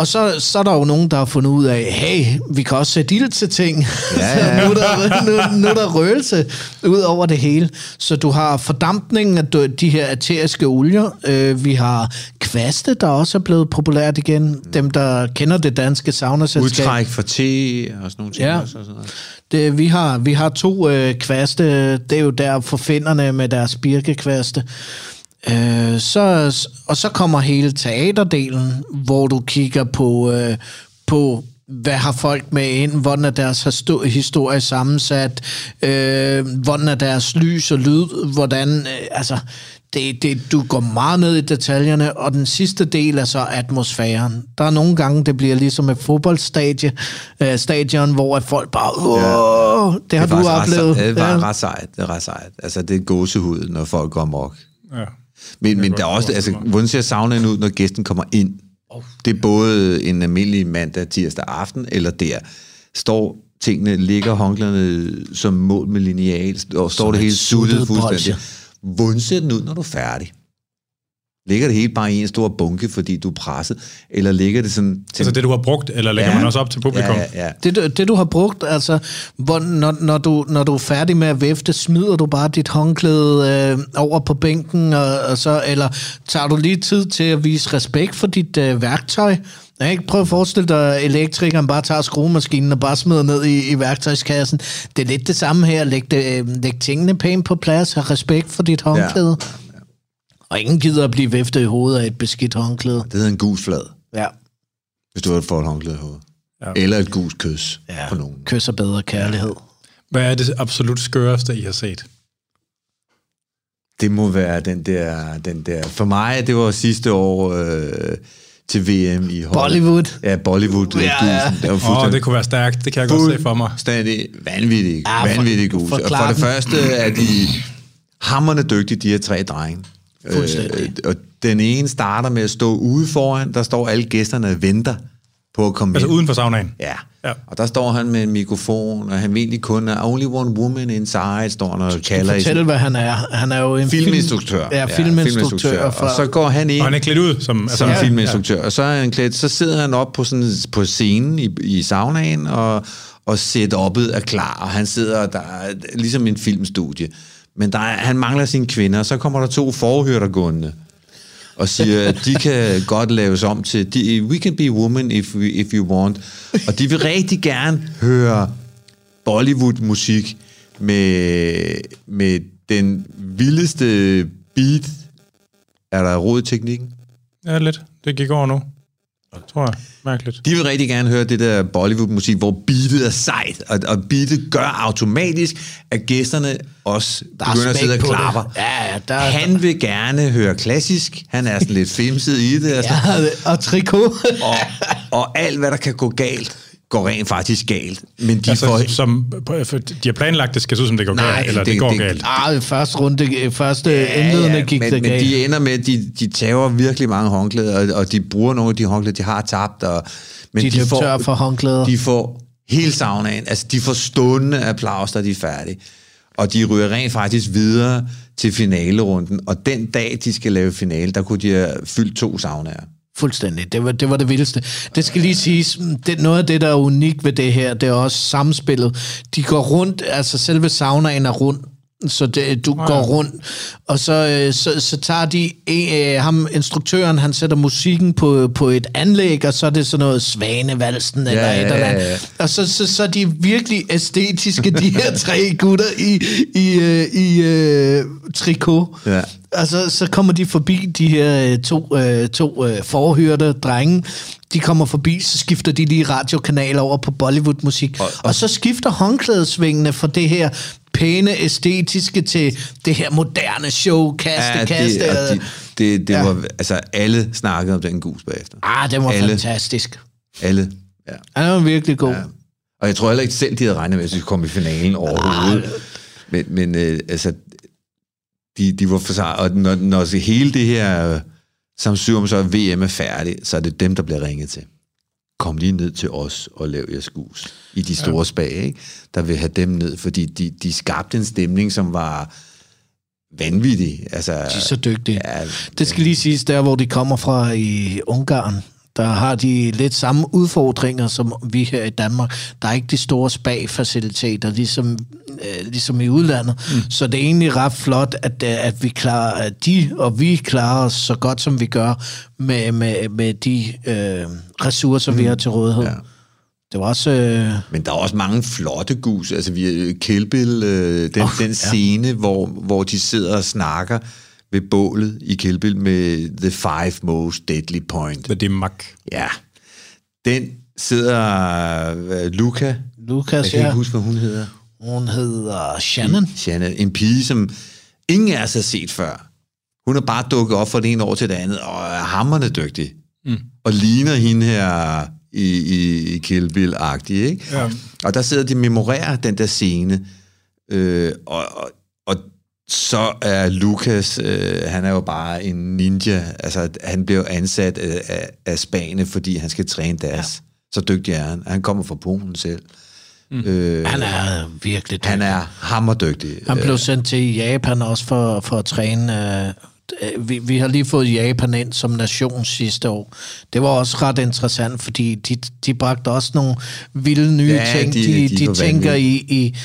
Og så, så er der jo nogen, der har fundet ud af, hey, vi kan også sætte ild til ting. Ja, ja, nu, er der, nu, nu er der røgelse ud over det hele. Så du har fordampningen af de- de her æteriske olier. Øh, vi har kvaste, der også er blevet populært igen. Dem, der kender det danske saunaselskab. Udtræk for te og sådan nogle ting Ja. også. Og sådan noget. Det, vi, har, vi har to øh, kvaste. Det er jo der for finderne med deres birkekvaste. Øh, så, og så kommer hele teaterdelen, hvor du kigger på, øh, på hvad har folk med ind, hvordan er deres histo- historie sammensat, øh, hvordan er deres lys og lyd, hvordan, øh, altså, det, det, du går meget ned i detaljerne, og den sidste del er så atmosfæren. Der er nogle gange, det bliver ligesom et fodboldstadie, øh, stadion, hvor at folk bare, åh, det har det du oplevet. Ret, det er Ja. ret sejt. Det er ret sejt. Altså, det er gåsehud, når folk går amok. Ja. Men, men der er også, altså, hvordan ser saunaen ud, når gæsten kommer ind? Det er både en almindelig mandag, tirsdag aften, eller der. Står tingene, ligger håndklæderne som mål med lineal, og står Som det et helt suttet suttet fuldstændig. Hvordan ser den ud, når du er færdig? Ligger det helt bare i en stor bunke, fordi du er presset? Eller ligger det sådan... Til, Altså det, du har brugt, eller lægger Ja. man også op til publikum? Ja, ja, ja. Det, du- det du har brugt, altså, hvor, når, når, du, når du er færdig med at væfte, smider du bare dit håndklæde øh, over på bænken, og, og så, eller tager du lige tid til at vise respekt for dit øh, værktøj? Ja, ikke? Prøv at forestille dig, at elektrikeren bare tager skruemaskinen og bare smider ned i, i værktøjskassen. Det er lidt det samme her. Læg, det, øh, læg tingene pænt på plads. Have respekt for dit håndklæde. Ja. Og ingen gider at blive væftet i hovedet af et beskidt håndklæde. Det hedder en gusflad, Ja. hvis du har fået et håndklæde i hovedet. Ja. Eller et guskys ja. på nogen. Kys og bedre kærlighed. Hvad er det absolut skøreste, I har set? Det må være den der, den der... For mig, det var sidste år øh, til VM i Holland. Bollywood. Ja, Bollywood. Ja, Ja, ja. Det var Åh, fuldstændig det kunne være stærkt. Det kan jeg godt se for mig. Fuldstændig vanvittig, Ja, ja, for- gus. Og forklar for det første er de hammerne dygtige, de her tre drenge. Fuldstændig. Øh, og den ene starter med at stå ude foran, der står alle gæsterne og venter på at komme Altså ind. uden for saunaen. Ja. Ja. ja, og der står han med en mikrofon, og han vil egentlig kun, only one woman inside, står han og kalder i Fortæl, hvad han er. Han er jo en filminstruktør. Film, ja, filminstruktør. Og så går han ind Og han er klædt ud som... Altså, som ja, filminstruktør. Og så, er han klædt, så sidder han op på, sådan, på scenen i, i saunaen, og, og setup'et er klar, og han sidder der er ligesom en filmstudie. Men der er, han mangler sine kvinder, og så kommer der to forhørter gående og siger, at de kan godt laves om til, de, we can be women if, we, if you want. Og de vil rigtig gerne høre Bollywood-musik med, med den vildeste beat. Er der råd i teknikken? Ja, lidt. Det gik over nu. Tror jeg. Mærkeligt. De vil rigtig gerne høre det der Bollywood-musik, hvor beatet er sejt, og, og beatet gør automatisk, at gæsterne også Der er begynder at sidde og det. klapper. Ja, ja, der er- Han vil gerne høre klassisk, han er sådan lidt filmsid i det, og, sådan, Ja, og trikot. og, og alt, hvad der kan gå galt, går rent faktisk galt. Men de Altså, får... som, for de har planlagt, det skal se ud som, det går Nej, galt, eller det, det- det går det- galt. ah, første runde, første ja, indledende gik men, det men galt. de ender med, at de, de tager virkelig mange håndklæder, og, og de bruger nogle af de håndklæder, de har tabt. Og, men De løb tør for håndklæder. De får hele saunaen, altså de får stående applaus, da de er færdige. Og de ryger rent faktisk videre til finalerunden, og den dag, de skal lave finale, der kunne de have fyldt to saunaer. Fuldstændig. Det var, det var det vildeste. Det skal lige siges, mm, det, noget af det, der er unikt ved det her, det er også samspillet. De går rundt, altså selve saunaen er rundt, så det, du ja. går rundt, og så, øh, så, så tager de, øh, ham, instruktøren, han sætter musikken på, på et anlæg, og så er det sådan noget svanevalsen eller Ja, et ja, eller ja, andet. ja. Og så, så, så er de virkelig æstetiske, de her tre gutter i, i, øh, i øh, trikot. Ja. Og så, så kommer de forbi, de her øh, to, øh, to øh, forhørte drenge. De kommer forbi, så skifter de lige radiokanaler over på Bollywood-musik. Og, og, og så skifter håndklædesvingene fra det her pæne, æstetiske til det her moderne show, kaste, Ja, kaste. det, og øh. de, det, det Ja. var, altså alle snakkede om den gus bagefter. Ah, det var alle. fantastisk. Alle, ja. Han var virkelig god. Ja. Og jeg tror heller ikke selv, de havde regnet med, at de skulle komme i finalen overhovedet. Men, men øh, altså, de, de var for sig, og når, når hele det her øh, samsur, så er VM er færdig, så er det dem, der bliver ringet til. Kom lige ned til os og lav jeres skus i de store ja. spag, ikke? der vil have dem ned, fordi de, de skabte en stemning, som var vanvittig. Altså, De er så dygtige. Ja, Det skal lige siges, der hvor de kommer fra i Ungarn, der har de lidt samme udfordringer som vi her i Danmark. Der er ikke de store spag-faciliteter, ligesom, øh, ligesom i udlandet. Mm. Så det er egentlig ret flot, at, øh, at vi klarer, at de og vi klarer os så godt, som vi gør, med, med, med de øh, ressourcer, mm. vi har til rådighed. Ja. Det var også... Øh, Men der er også mange flotte gus. Altså, vi Kill Bill, øh, den, oh, den scene, ja. hvor, hvor de sidder og snakker ved bålet i Kill Bill med The Five Most Deadly Point. Det er mak. Ja. Den sidder uh, Luca. Jeg Lukas, kan ikke huske, hvad hun hedder. Hun hedder Shannon. Shannon. En pige, som ingen af os har set før. Hun er bare dukket op fra det ene år til det andet, og er hammerne dygtig. Mm. Og ligner hende her i, i, i Kill Bill-agtig, ikke? Ja. Og der sidder de og memorerer den der scene, øh, og, og, og så er Lukas, øh, han er jo bare en ninja, altså han bliver ansat af, af, af Spanien, fordi han skal træne deres. Ja. Så dygtig er han. Han kommer fra Polen selv. Mm. Øh, Han er virkelig dygtig. han er hammerdygtig. Han blev sendt til Japan også for, for at træne. øh, Vi, vi har lige fået Japan ind som nation sidste år. Det var også ret interessant, fordi de, de bragte også nogle vilde nye Ja, ting. de- De, de de, tænker i, i,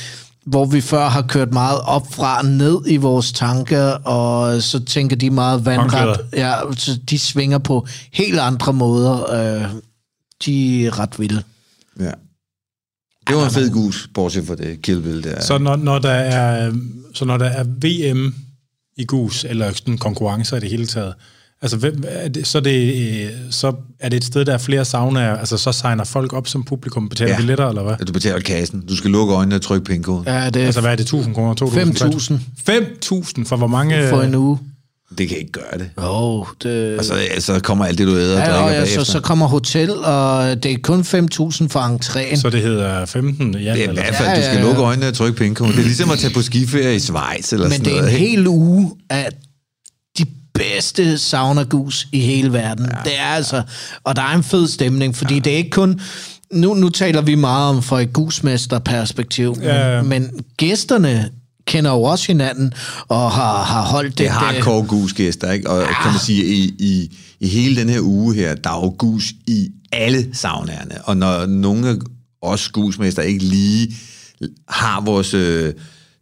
hvor vi før har kørt meget op fra ned i vores tanker, og så tænker de meget vandret. Ja, så de svinger på helt andre måder. Øh, de er ret vilde. Ja. Det var en fed gus, bortset fra det Kill Bill der. Så når, når der er, så når der er VM i gus, eller sådan konkurrencer i det hele taget, altså, hvem, er det, så, er det, øh, så er det et sted, der er flere saunaer, altså så signer folk op som publikum, betaler Ja. ja. billetter, eller hvad? Du betaler kassen. Du skal lukke øjnene og trykke pindkoden. Ja, det er Altså, hvad er det, 1000 kroner? 2.000? 5.000 5.000 for hvor mange? for en uge. Det kan ikke gøre det. Jo, det... Og så, så kommer alt det, du æder og Ja, drikker og ja, så, så kommer hotel, og det er kun 5.000 for entréen. Så det hedder 15 ja, Det er i hvert fald, Ja, du skal ja, ja. lukke øjnene og trykke pindkoden. Det er ligesom at tage på skiferie i Schweiz eller Men sådan det er en noget. hel uge af de bedste sauna-gus i hele verden. Ja. Det er altså... Og der er en fed stemning, fordi ja. det er ikke kun... Nu, nu taler vi meget om fra et gusmester-perspektiv, Ja, ja. men, gæsterne kender jo også hinanden og har, har holdt det. Det er hardcore gusgæster, ikke? Og kan man sige, i, i, i hele den her uge her, der er jo gus i alle saunerne. Og når nogle af os gusmester ikke lige har vores øh,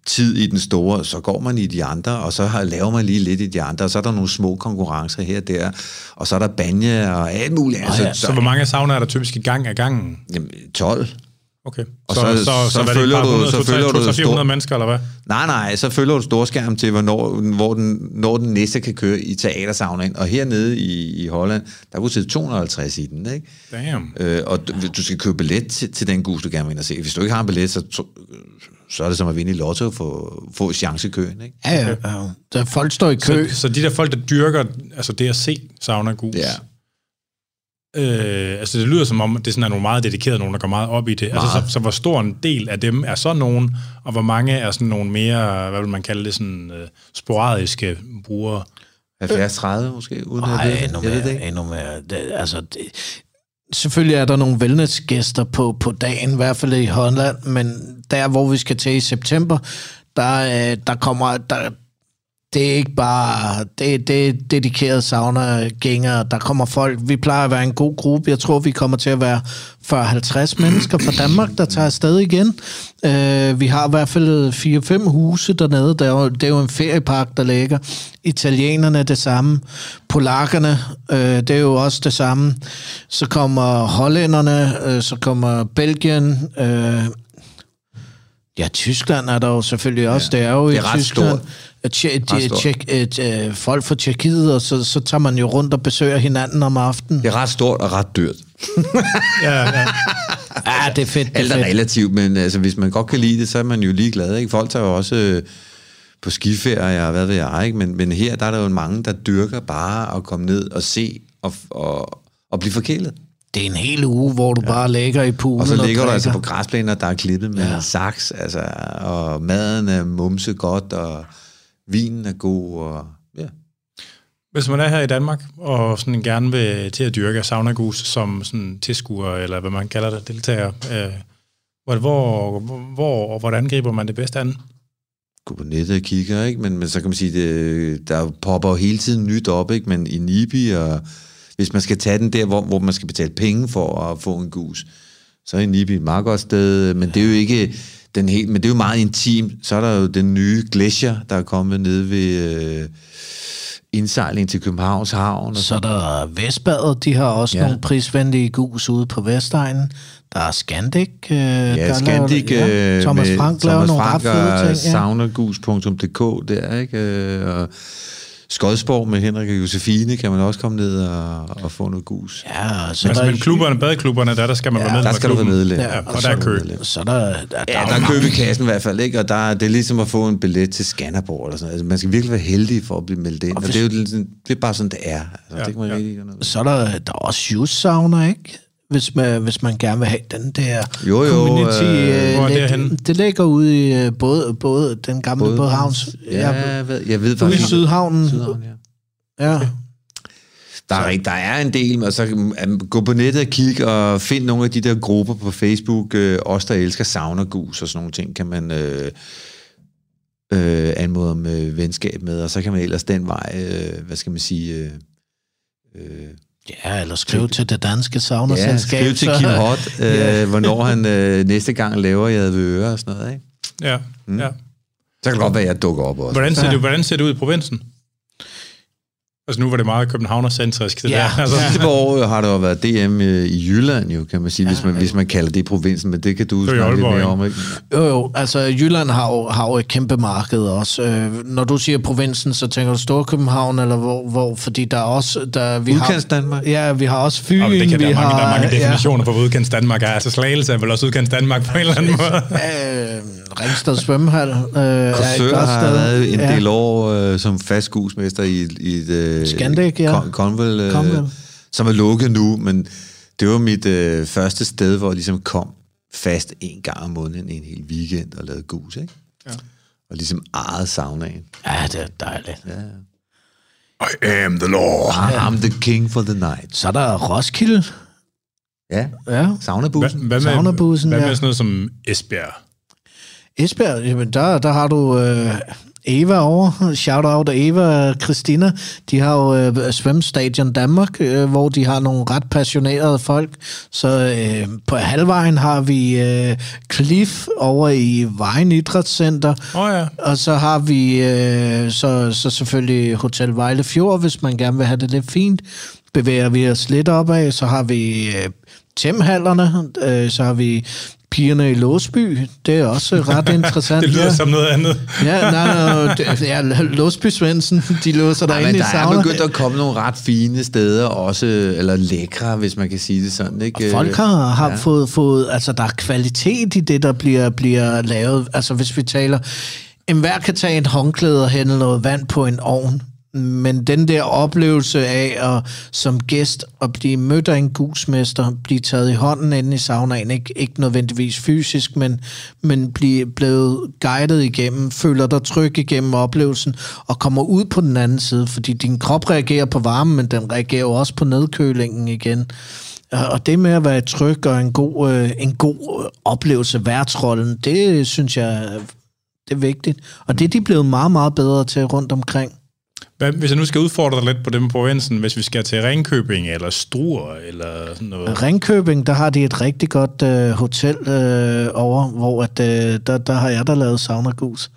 tid i den store, så går man i de andre, og så har, laver man lige lidt i de andre, og så er der nogle små konkurrencer her og der, og så er der banje og alt muligt. Altså, Så hvor mange saunaer er der typisk i gang af gangen? jamen, 12. Okay. Og så, så- så, så, så er det følger bare du- 100, så 200, følger du 200, 400 stor- mennesker, eller hvad? Nej, nej, så følger du storskærm til, hvornår, hvor den, når den næste kan køre i teatersaunaen. Og hernede i, i Holland, der kunne sidde 250 i den, ikke? Damn. Øh, og du, du skal købe billet til, til den gus, du gerne vil ind og se. Hvis du ikke har en billet, så, to- så er det som at vinde i lotto for få chancekøen, ikke? Ja, ja, ja. Der folk står i kø. Så, så de der folk, der dyrker altså det at se sauna gus, Ja. Øh, altså det lyder som om, det sådan er nogle meget dedikerede, nogen, der går meget op i det. Altså, så, så hvor stor en del af dem er så nogen, og hvor mange er sådan nogle mere, hvad vil man kalde det, sådan øh, sporadiske brugere? 70-30 måske, uden Nej, at ved endnu det. Jeg ved det mere. ikke. Endnu mere. Det, altså, det, selvfølgelig er der nogle wellnessgæster på, på dagen, i hvert fald i Holland, men der, hvor vi skal til i september, der, øh, der kommer... Der, det er ikke bare... Det, det er dedikerede sauna-gængere. Der kommer folk... Vi plejer at være en god gruppe. Jeg tror, vi kommer til at være 40-50 mennesker fra Danmark, der tager afsted igen. Øh, vi har i hvert fald 4-5 huse dernede. Der er jo, det er jo en feriepark, der ligger. Italienerne er det samme. Polakkerne, øh, det er jo også det samme. Så kommer hollænderne, øh, så kommer Belgien, øh, Ja, Tyskland er der jo selvfølgelig også. Ja. Det er jo Det i er ret Tyskland. stort. At tje, Ret tjek, et, øh, folk fra Tjekkiet, og så, så tager man jo rundt og besøger hinanden om aftenen. Det er ret stort og ret dyrt. Ja, ja. Ja, det er fedt. Det Alt er er fedt. relativt, men altså, hvis man godt kan lide det, så er man jo ligeglad. Ikke? Folk tager jo også øh, på skiferie og hvad ved jeg, ikke? Men, men her der er der jo mange, der dyrker bare at komme ned og se og, og, og blive forkælet. Det er en hel uge, hvor du ja. bare ligger i poolen Og så ligger du drikker. altså på græsplæner, der er klippet med Ja. ja. saks, altså, og maden er mumse godt, og vinen er god, og ja. Hvis man er her i Danmark, og sådan gerne vil til at dyrke saunagus som sådan tilskuer, eller hvad man kalder det, deltager, øh, hvor, hvor, hvor og hvordan griber man det bedst an? gå på nettet og kigger, ikke? Men, men så kan man sige, det, der popper jo hele tiden nyt op, ikke? Men i Nibi, og hvis man skal tage den der, hvor, hvor man skal betale penge for at få en gus, så er Nibi et meget godt sted, men det er jo ikke den helt, men det er jo meget intim. Så er der jo den nye Glacier, der er kommet ned ved øh, indsejling til Københavns Havn. Og Så er der Vestbadet, de har også ja. Nogle prisvenlige gus ude på Vestegnen. Der er Scandic. Øh, Ja, der Scandic laver, ja. øh, Thomas Frank laver Thomas nogle Frank ret fede ting. Ja. saunagus.dk der, ikke? Øh, Og Skodsborg med Henrik og Josefine kan man også komme ned og, og få noget gus. Ja, og så Altså, er men klubberne, badeklubberne, der, der skal man Ja, være medlem Der skal du være medlem. Ja, og der er kø. Så er der, der, der, Ja, er der er køb i kassen i hvert fald, ikke? Og der, er- det er ligesom at få en billet til Skanderborg eller sådan noget. Altså, man skal virkelig være heldig for at blive meldt ind. Og, hvis- det er jo det er bare sådan, det er. Altså, Ja, det kan man ja. ved. så er der, der er også Juice Sauna, ikke? Hvis man, hvis man gerne vil have den der Jo, jo, community. øh, øh, hvor er det det ligger ude i øh, både, både den gamle både, Bådehavns... Ja, jeg ved, jeg ved ude i faktisk... Sydhavnen. Sydhavn, ja. Ja. Der er, der er en del, og så um, gå på nettet og kig og find nogle af de der grupper på Facebook, øh, os der elsker saunagus og sådan nogle ting, kan man øh, øh, anmode om øh, venskab med, og så kan man ellers den vej, øh, hvad skal man sige, øh, øh, ja, eller skriv til det danske ja, saunaselskab. skriv til Kim Hot, øh, Ja. hvornår han øh, næste gang laver jeg ved øre og sådan noget, ikke? Ja, Mm. ja. Så kan det godt være, at jeg dukker op også. Hvordan ser, Ja. det, hvordan ser det ud i provinsen? Altså nu var det meget københavnercentrisk, det Ja. der. Altså, Sidste par år har der jo været DM øh, i Jylland, jo, kan man sige, ja, hvis, man, hvis man kalder det provinsen, men det kan du Det i snakke lidt Aalborg, mere om, ikke? Jo, jo, altså Jylland har jo, har jo et kæmpe marked også. Øh, når du siger provinsen, så tænker du Storkøbenhavn, eller hvor, hvor fordi der er også... Der, vi Udkants har, Danmark. Ja, vi har også Fyn, og det kan, vi der, er mange, har... der er mange definitioner på, hvad udkants Danmark er. Altså Slagelse er vel også udkants Danmark på en eller anden måde. Ja, øh, Ringsted Svømmehal. Øh, er et Korsør har været en Ja. del år øh, som fast skuesmester i, i et... Øh, Scandic, ja. Con- Conval, øh, Conval. som er lukket nu, men det var mit øh, første sted, hvor jeg ligesom kom fast en gang om måneden en hel weekend og lavede gus, ikke? Ja. Og ligesom ejede saunaen. Ja, det er dejligt. Ja. I am the Lord. I'm the king for the night. Så er der Roskilde. Ja, Ja. Hvad, saunabussen. hvad, med, Saunabussen, hvad med ja. sådan noget som Esbjerg? Esbjerg, jamen der, der har du øh, Eva over. Shout out Eva og Christina. De har jo øh, Svømmestadion Danmark, øh, hvor de har nogle ret passionerede folk. Så øh, på halvvejen har vi øh, Cliff over i Vejen Idrætscenter. Oh, ja. Og så har vi øh, så, så selvfølgelig Hotel Vejle Fjord, hvis man gerne vil have det lidt fint. Bevæger vi os lidt opad, så har vi øh, Temhallerne, øh, så har vi Pigerne i Låsby. Det er også ret interessant. Det lyder ja. som noget andet. Ja, nej, nej, det- ja, Låsby Svendsen, de låser dig ind i der er sauna. begyndt at komme nogle ret fine steder også, eller lækre, hvis man kan sige det sådan, ikke? Folk har, har ja. fået, fået, altså der er kvalitet i det, der bliver, bliver lavet. Altså hvis vi taler, en hver kan tage et håndklæde og hælde noget vand på en ovn, men den der oplevelse af at som gæst at blive mødt af en gusmester, blive taget i hånden inde i saunaen, ikke, ikke nødvendigvis fysisk, men, men blive blevet guidet igennem, føler dig tryg igennem oplevelsen, og kommer ud på den anden side, fordi din krop reagerer på varmen, men den reagerer jo også på nedkølingen igen. Og det med at være tryg og en god, øh, en god øh, oplevelse, værtsrollen, det synes jeg, det er vigtigt. Og det er de blevet meget, meget bedre til rundt omkring. Hvad, hvis jeg nu skal udfordre dig lidt på det med provinsen, hvis vi skal til Ringkøbing eller Struer eller sådan noget. Ringkøbing, der har de et rigtig godt øh, hotel øh, over, hvor at, øh, der, der har jeg da lavet saunagus.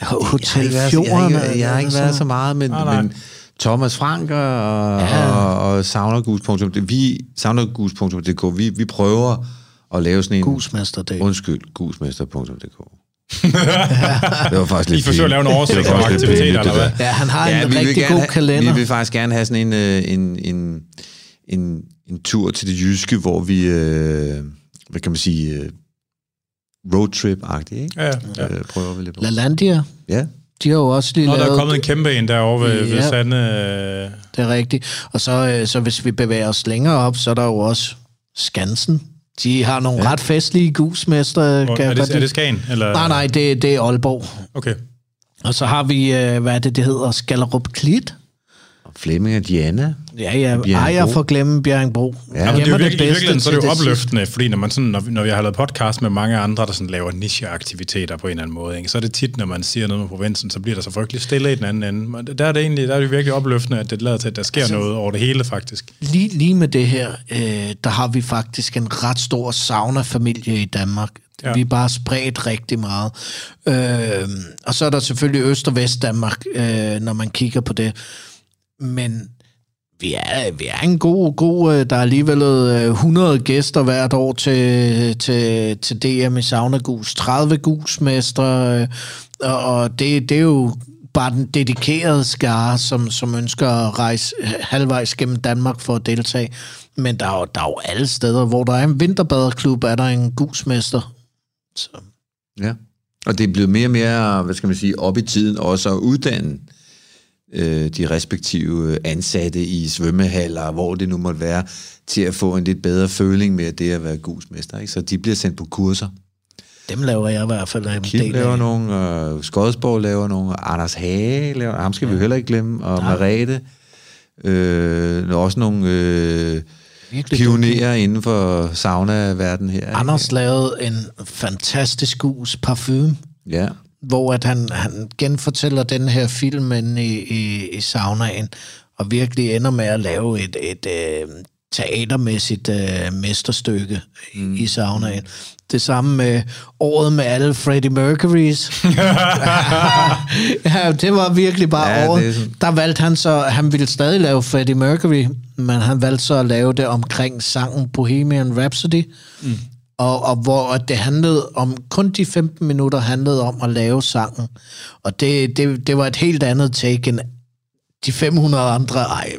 Jeg har Hotel ikke været, Fjorden. jeg har ikke, jeg har ikke været så meget, men, Nej, nej. men Thomas Frank og, Ja. og, og saunagus.dk, vi, saunagus.dk, vi, vi prøver at lave sådan en... Gusmesterdag. Undskyld, gusmester.dk. det var faktisk I lidt forsøger at lave en oversigt over aktiviteter, eller hvad? Ja, han har Ja, en vi vil rigtig god have- kalender. Vi vil faktisk gerne have sådan en, øh, en, en, en, en tur til det jyske, hvor vi, øh, hvad kan man sige, øh, roadtrip-agtigt, ikke? Ja, ja. Øh, prøver vi lidt på. LaLandia, Ja. de har jo også lige Nå, der lavet... er kommet en kæmpe en derovre ved, ved Ja. Sande. øh, Det er rigtigt. Og så, øh, så hvis vi bevæger os længere op, så er der jo også Skansen. De har nogle ja. ret festlige gusmester. hvor- Er det, er det. Skagen? Eller? Nej, nej, det, det er Aalborg. Okay. Og så har vi, øh, hvad er det, det hedder? Skallerup Klit. Flemming og Diana. Ja, ja. Ejer for glemme Bjerringbro. Ja, Ja, men det er jo virkelig, i bedste så er det jo det opløftende, fordi når, man sådan, når, vi- når vi har lavet podcast med mange andre, der sådan laver nicheaktiviteter på en eller anden måde, ikke, så er det tit, når man siger noget med provinsen, så bliver der så frygtelig stille i den anden ende. Men der er det egentlig der er det virkelig opløftende, at det lader til, at der sker altså, noget over det hele, faktisk. Lige, lige med det her, øh, der har vi faktisk en ret stor sauna-familie i Danmark. Ja. Vi er bare spredt rigtig meget. Øh, og så er der selvfølgelig Øst- og Vest-Danmark, øh, når man kigger på det. Men vi er, vi er en god, god øh, der er alligevel øh, 100 gæster hvert år til, til, til DM i Saunagus, 30 gusmestre, øh, og, og det, det er jo bare den dedikerede skare, som, som ønsker at rejse halvvejs gennem Danmark for at deltage. Men der er, jo, der er jo alle steder, hvor der er en vinterbaderklub, er der en gusmester. Så. Ja. Og det er blevet mere og mere, hvad skal man sige, op i tiden også at uddanne øh, de respektive ansatte i svømmehaller, hvor det nu måtte være, til at få en lidt bedre føling med det at være gusmester. Ikke? Så de bliver sendt på kurser. Dem laver jeg i hvert fald en Kim del laver af. nogle, øh, Skodsborg laver nogle, Anders Hage laver, ham skal ja. vi heller ikke glemme, og Marete. Øh, der er også nogle øh, Virkelig pionerer inden for sauna-verden her. ikke? Anders lavede en fantastisk gus parfume, Ja. Hvor at han, han genfortæller den her film inde i, i, i saunaen, og virkelig ender med at lave et, et øh, teatermæssigt øh, mesterstykke mm. i saunaen. Det samme med året med alle Freddie Mercurys. ja, det var virkelig bare Ja, året. er sådan- Der valgte han så, han ville stadig lave Freddie Mercury, men han valgte så at lave det omkring sangen Bohemian Rhapsody. Mm. Og, og hvor at det handlede om, kun de 15 minutter handlede om at lave sangen. Og det, det, det var et helt andet take end de 500 andre, ej,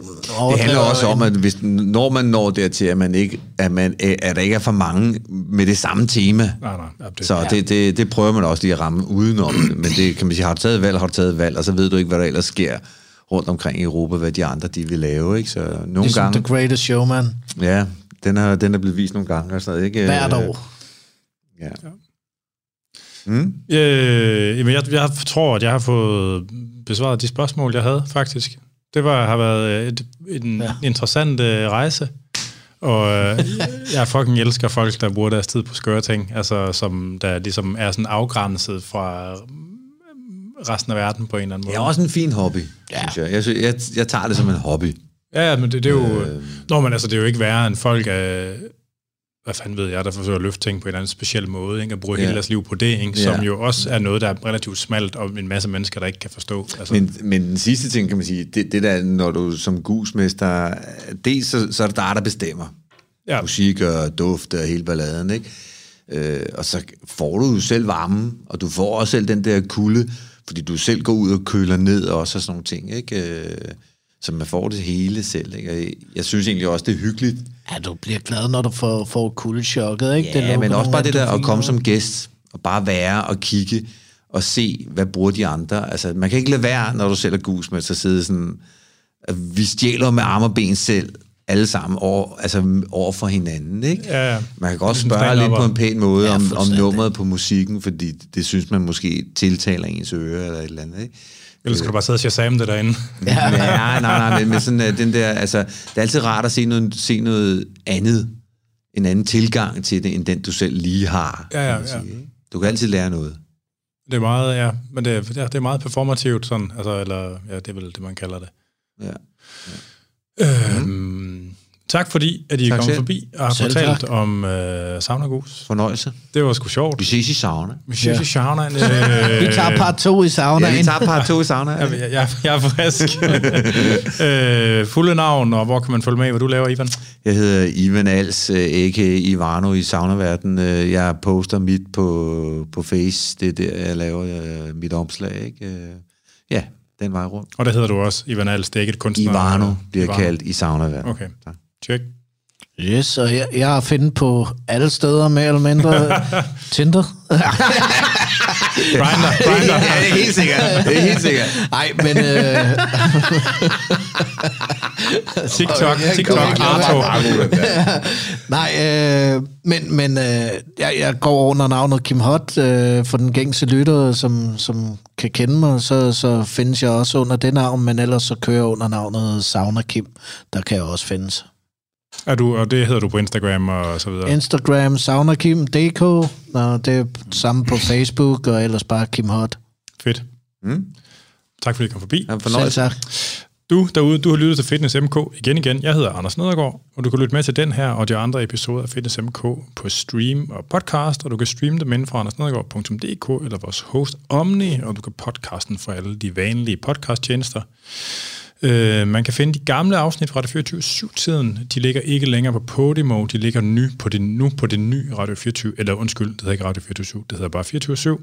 Det handler også om, at hvis, når man når dertil, at, man ikke, at, man, at der ikke er for mange med det samme tema, Nej, nej. Det, så det, det, det prøver man også lige at ramme udenom. Men det kan man sige, har du taget valg, har du taget valg, og så ved du ikke, hvad der ellers sker rundt omkring i Europa, hvad de andre de vil lave. Ikke? Så nogle ligesom gange... The Greatest Showman. Ja, den er, den er blevet vist nogle gange. Og sådan noget, ikke? Hvert år. Ja. Mm? Øh, jamen, jeg, jeg tror, at jeg har fået besvaret de spørgsmål, jeg havde, faktisk. Det var, har været et, en ja. interessant øh, rejse, og øh, jeg fucking elsker folk, der bruger deres tid på skøre ting, altså som der ligesom er sådan afgrænset fra resten af verden på en eller anden måde. Det er også en fin hobby, ja. synes jeg. Jeg, synes, jeg. Jeg tager det som en hobby. Ja, men det, det er jo... Øh... Nå, men altså, det er jo ikke værre end folk af... Hvad fanden ved jeg, der forsøger at løfte ting på en eller anden speciel måde, ikke? at bruge ja. hele deres liv på det, ikke? som ja. jo også er noget, der er relativt smalt, og en masse mennesker, der ikke kan forstå. Altså. Men, men den sidste ting, kan man sige, det, det der, når du som gusmester, dels så, så er det dig, der bestemmer. Ja. Musik og duft og hele balladen, ikke? Øh, og så får du jo selv varme, og du får også selv den der kulde, fordi du selv går ud og køler ned også og sådan nogle ting, ikke? Øh, så man får det hele selv, ikke? Jeg synes egentlig også, det er hyggeligt. Ja, du bliver glad, når du får, får kuldechokket, ikke? Ja, det men også bare det der at komme som gæst, og bare være og kigge, og se, hvad bruger de andre. Altså, man kan ikke lade være, når du selv er gus med, så sidde sådan, vi stjæler med arme og ben selv, alle sammen over, altså over for hinanden, ikke? Ja, ja. Man kan godt spørge lidt på en pæn måde ja, om, om nummeret på musikken, fordi det synes man måske tiltaler ens øre eller et eller andet, ikke? Eller skal du bare sidde og shazam det derinde? ja, nej, nej, nej, men, men sådan, uh, den der, altså, det er altid rart at se noget, se noget andet, en anden tilgang til det, end den du selv lige har. Ja, ja, ja. Sige, du kan altid lære noget. Det er meget, ja, men det, er, ja, det er meget performativt, sådan, altså, eller, ja, det er vel det, man kalder det. Ja. ja. Øhm, mm. Tak fordi, at I er kommet forbi og har Selv fortalt tak. om øh, sauna gus. Fornøjelse. Det var sgu sjovt. Vi ses i sauna. Vi ses ja. i sauna. Øh, vi tager part to i sauna. Ja, vi tager part to i sauna. jeg, jeg, jeg er frisk. øh, fulde navn, og hvor kan man følge med, hvad du laver, Ivan? Jeg hedder Ivan Als, a.k.a. Ivano i saunaverden. Øh, jeg poster mit på, på Face. Det er der, jeg laver øh, mit omslag. Ikke? Øh, ja, den vej rundt. Og der hedder du også Ivan Als, det er ikke et kunstner? Ivano bliver Ivano. kaldt i saunaverden. Okay. Tak. Check. Yes, og jeg, jeg har fundet på alle steder mere eller mindre Tinder. Grinder, grinder. Ja, det er helt sikkert. Det er helt sikkert. Nej, men... Øh... TikTok, TikTok, Arto. Nej, øh, men, men øh, jeg, jeg går under navnet Kim Hot øh, for den gængse lytter, som, som kan kende mig, så, så findes jeg også under det navn, men ellers så kører jeg under navnet Sauna Kim. Der kan jeg også findes. Er du, og det hedder du på Instagram og så videre? Instagram, saunakim.dk, og det er samme på Facebook, og ellers bare Kim Hot. Fedt. Mm. Tak fordi du kom forbi. Ja, Selv tak. Du derude, du har lyttet til Fitness MK igen igen. Jeg hedder Anders Nedergaard, og du kan lytte med til den her og de andre episoder af Fitness MK på stream og podcast, og du kan streame dem inden fra andersnedergaard.dk eller vores host Omni, og du kan podcasten for alle de vanlige podcasttjenester. Øh, man kan finde de gamle afsnit fra Radio 24-7-tiden. De ligger ikke længere på Podimo, de ligger nu på det, nu på det nye Radio 24, eller undskyld, det hedder ikke Radio 24 det hedder bare 24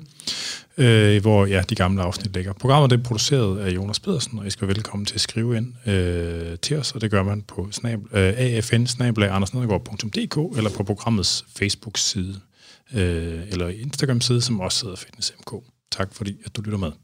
øh, hvor ja, de gamle afsnit ligger. Programmet er produceret af Jonas Pedersen, og I skal være velkommen til at skrive ind øh, til os, og det gør man på snab, øh, afn eller på programmets Facebook-side, øh, eller Instagram-side, som også hedder Fitness MK. Tak fordi, at du lytter med.